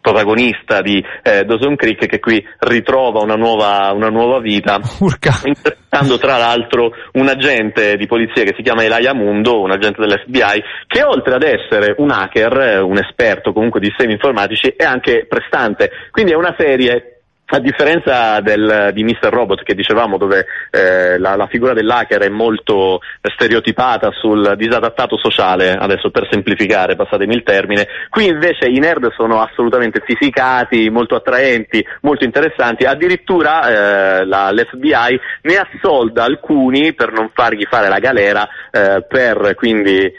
protagonista di eh, Dawson Creek che qui ritrova una nuova, una nuova vita Urca. interpretando tra l'altro un agente di polizia che si chiama Elijah Mundo, un agente dell'FBI che oltre ad essere un hacker, un esperto comunque di sistemi informatici è anche prestante, quindi è una serie a differenza del, di Mr. Robot che dicevamo dove eh, la, la, figura dell'hacker è molto stereotipata sul disadattato sociale, adesso per semplificare, passatemi il termine, qui invece i nerd sono assolutamente fisicati, molto attraenti, molto interessanti, addirittura eh, la, l'FBI ne assolda alcuni per non fargli fare la galera, eh, per quindi eh,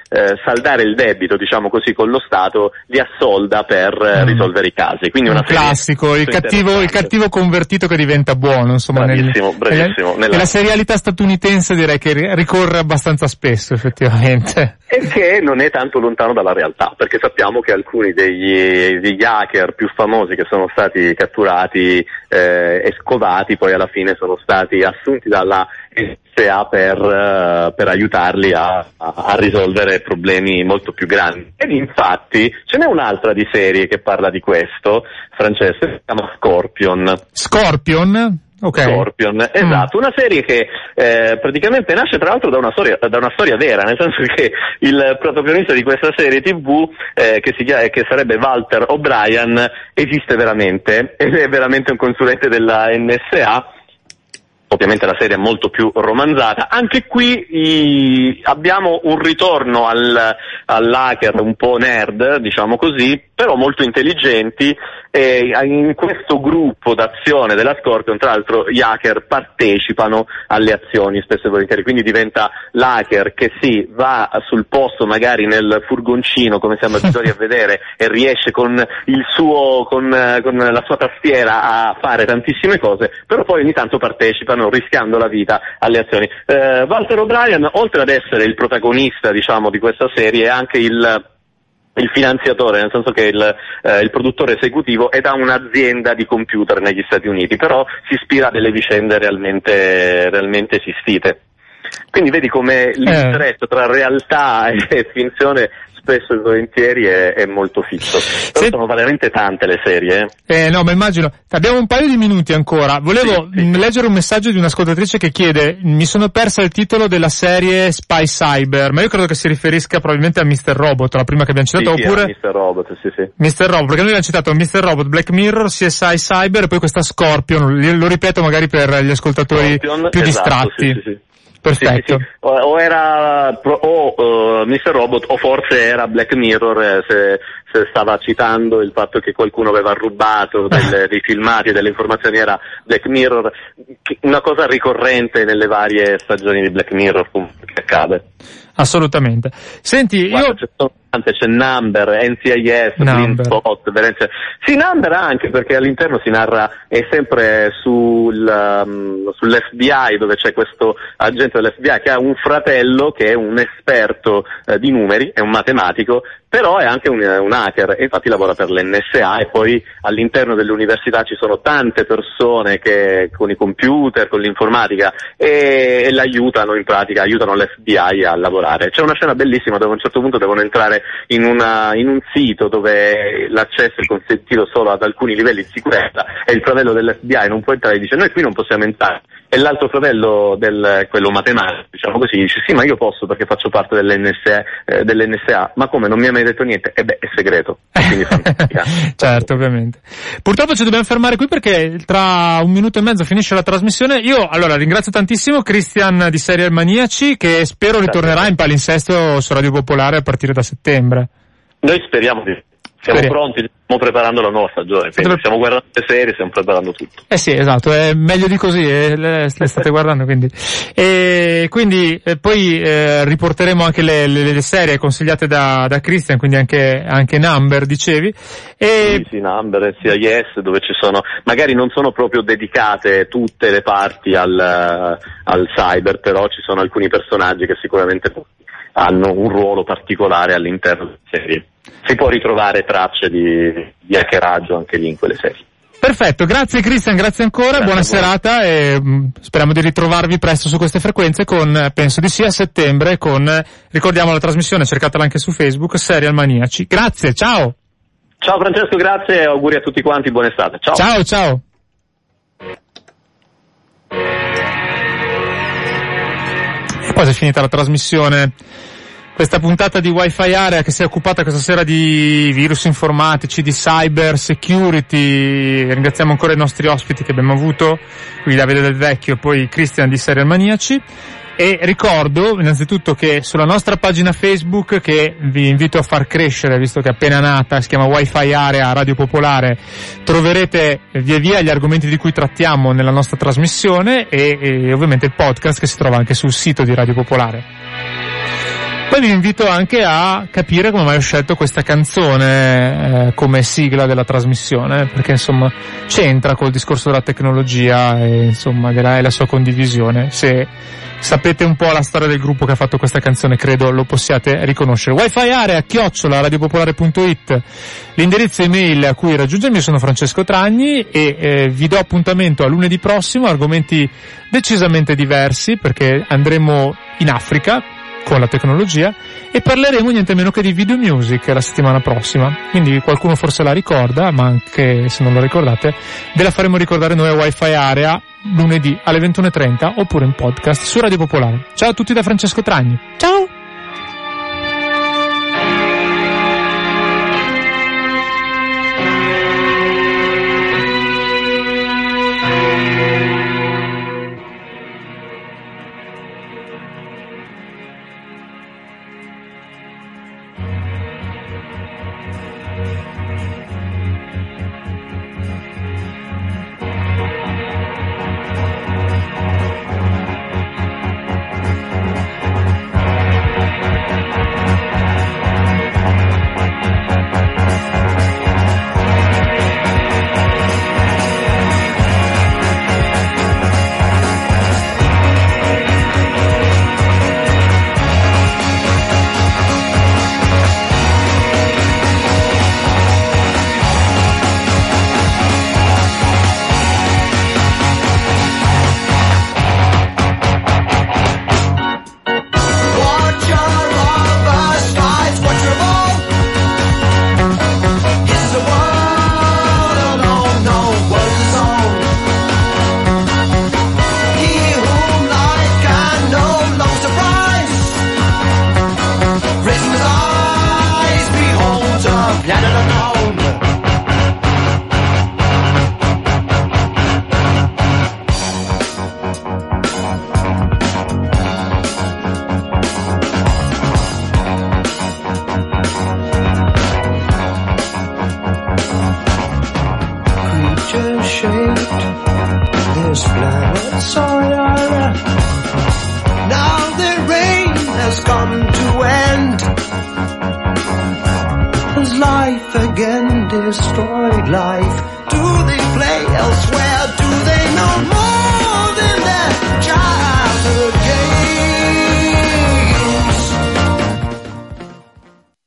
saldare il debito, diciamo così, con lo Stato, li assolda per eh, mm. risolvere i casi. Quindi una un classico, il cattivo, il cattivo cattivo convertito che diventa buono, insomma. Bravissimo, nel, bravissimo. Nella... nella serialità statunitense direi che ricorre abbastanza spesso, effettivamente. E che non è tanto lontano dalla realtà, perché sappiamo che alcuni degli, degli hacker più famosi che sono stati catturati eh, e scovati poi alla fine sono stati assunti dalla NSA per, uh, per aiutarli a, a, a, risolvere problemi molto più grandi. Ed infatti ce n'è un'altra di serie che parla di questo, Francesco, si chiama Scorpion. Scorpion? Okay. Scorpion, mm. esatto, una serie che eh, praticamente nasce tra l'altro da una, storia, da una, storia, vera, nel senso che il protagonista di questa serie tv, eh, che, si chiama, che sarebbe Walter O'Brien, esiste veramente ed è veramente un consulente della NSA ovviamente la serie è molto più romanzata. Anche qui i, abbiamo un ritorno al, all'hacker un po' nerd, diciamo così, però molto intelligenti e in questo gruppo d'azione della Scorpion, tra l'altro, gli hacker partecipano alle azioni spesso e volentieri, quindi diventa l'hacker che sì, va sul posto magari nel furgoncino, come siamo abituati a vedere, e riesce con, suo, con, con la sua tastiera a fare tantissime cose, però poi ogni tanto partecipano rischiando la vita alle azioni. Eh, Walter O'Brien, oltre ad essere il protagonista, diciamo, di questa serie, è anche il il finanziatore, nel senso che il, eh, il, produttore esecutivo è da un'azienda di computer negli Stati Uniti, però si ispira a delle vicende realmente, realmente esistite. Quindi vedi come eh. tra realtà e finzione spesso e volentieri è, è molto fisso. Però Se... sono veramente tante le serie. Eh. eh no, ma immagino. Abbiamo un paio di minuti ancora. Volevo sì, sì. leggere un messaggio di un'ascoltatrice che chiede, mi sono persa il titolo della serie Spy Cyber, ma io credo che si riferisca probabilmente a Mr. Robot, la prima che abbiamo citato, sì, oppure... Mr. Robot, sì, sì. Mr. Robot, perché noi abbiamo citato Mr. Robot, Black Mirror, CSI Cyber e poi questa Scorpion, lo ripeto magari per gli ascoltatori Scorpion, più esatto, distratti. Sì, sì, Perfetto. Sì, sì, O, o, era o uh, Mr. Robot o forse era Black Mirror eh, se, se, stava citando il fatto che qualcuno aveva rubato delle, dei filmati e delle informazioni era Black Mirror, una cosa ricorrente nelle varie stagioni di Black Mirror che accade. Assolutamente. Senti, Guarda, io... C'è, c'è Number, NCIS, Blindspot, Verenze. Sì, Number anche perché all'interno si narra, è sempre sul, um, sull'FBI dove c'è questo agente dell'FBI che ha un fratello che è un esperto uh, di numeri, è un matematico, però è anche un, un hacker e infatti lavora per l'NSA e poi all'interno dell'università ci sono tante persone che con i computer, con l'informatica e, e l'aiutano in pratica, aiutano l'FBI a lavorare. C'è una scena bellissima dove a un certo punto devono entrare in, una, in un sito dove l'accesso è consentito solo ad alcuni livelli di sicurezza e il fratello dell'FBI non può entrare e dice noi qui non possiamo entrare. E l'altro fratello, del, quello matematico, diciamo così, dice sì ma io posso perché faccio parte dell'NSA, eh, dell'NSA. ma come non mi ha mai detto niente? E beh è segreto. certo, ovviamente. Purtroppo ci dobbiamo fermare qui perché tra un minuto e mezzo finisce la trasmissione. Io allora ringrazio tantissimo Christian di Serial Maniaci che spero ritornerà in palinsesto su Radio Popolare a partire da settembre. Noi speriamo di siamo Speriamo. pronti, stiamo preparando la nuova stagione, quindi stiamo guardando le serie, stiamo preparando tutto. Eh sì, esatto, è meglio di così, eh, le, le, state guardando quindi. E quindi eh, poi eh, riporteremo anche le, le, le, serie consigliate da, da Christian, quindi anche, anche Number, dicevi. E... Sì, sì, Number sia Yes, dove ci sono, magari non sono proprio dedicate tutte le parti al, al cyber, però ci sono alcuni personaggi che sicuramente hanno un ruolo particolare all'interno della serie. Si può ritrovare tracce di, di hackeraggio anche lì in quelle serie. Perfetto, grazie Cristian, grazie ancora, grazie buona serata e mm, speriamo di ritrovarvi presto su queste frequenze con, penso di sì, a settembre con, ricordiamo la trasmissione, cercatela anche su Facebook, Serial Maniaci. Grazie, ciao! Ciao Francesco, grazie e auguri a tutti quanti, buona estate. Ciao! Ciao, ciao! È finita la trasmissione questa puntata di Wi-Fi Area che si è occupata questa sera di virus informatici, di cyber security. Ringraziamo ancora i nostri ospiti che abbiamo avuto, qui Davide Del Vecchio e poi Cristian di Serial Maniaci. E ricordo innanzitutto che sulla nostra pagina Facebook, che vi invito a far crescere, visto che è appena nata, si chiama Wi-Fi Area Radio Popolare, troverete via via gli argomenti di cui trattiamo nella nostra trasmissione e, e ovviamente il podcast che si trova anche sul sito di Radio Popolare. Poi vi invito anche a capire come mai ho scelto questa canzone eh, come sigla della trasmissione, perché insomma c'entra col discorso della tecnologia e insomma della, la sua condivisione. Se sapete un po' la storia del gruppo che ha fatto questa canzone, credo lo possiate riconoscere. Wi-Fi area chiocciola radiopopolare.it l'indirizzo email a cui raggiungermi sono Francesco Tragni e eh, vi do appuntamento a lunedì prossimo, argomenti decisamente diversi perché andremo in Africa con la tecnologia e parleremo niente meno che di video music la settimana prossima. Quindi qualcuno forse la ricorda, ma anche se non la ricordate, ve la faremo ricordare noi a Wi-Fi Area lunedì alle 21.30 oppure in podcast su Radio Popolare. Ciao a tutti da Francesco Tragni. Ciao!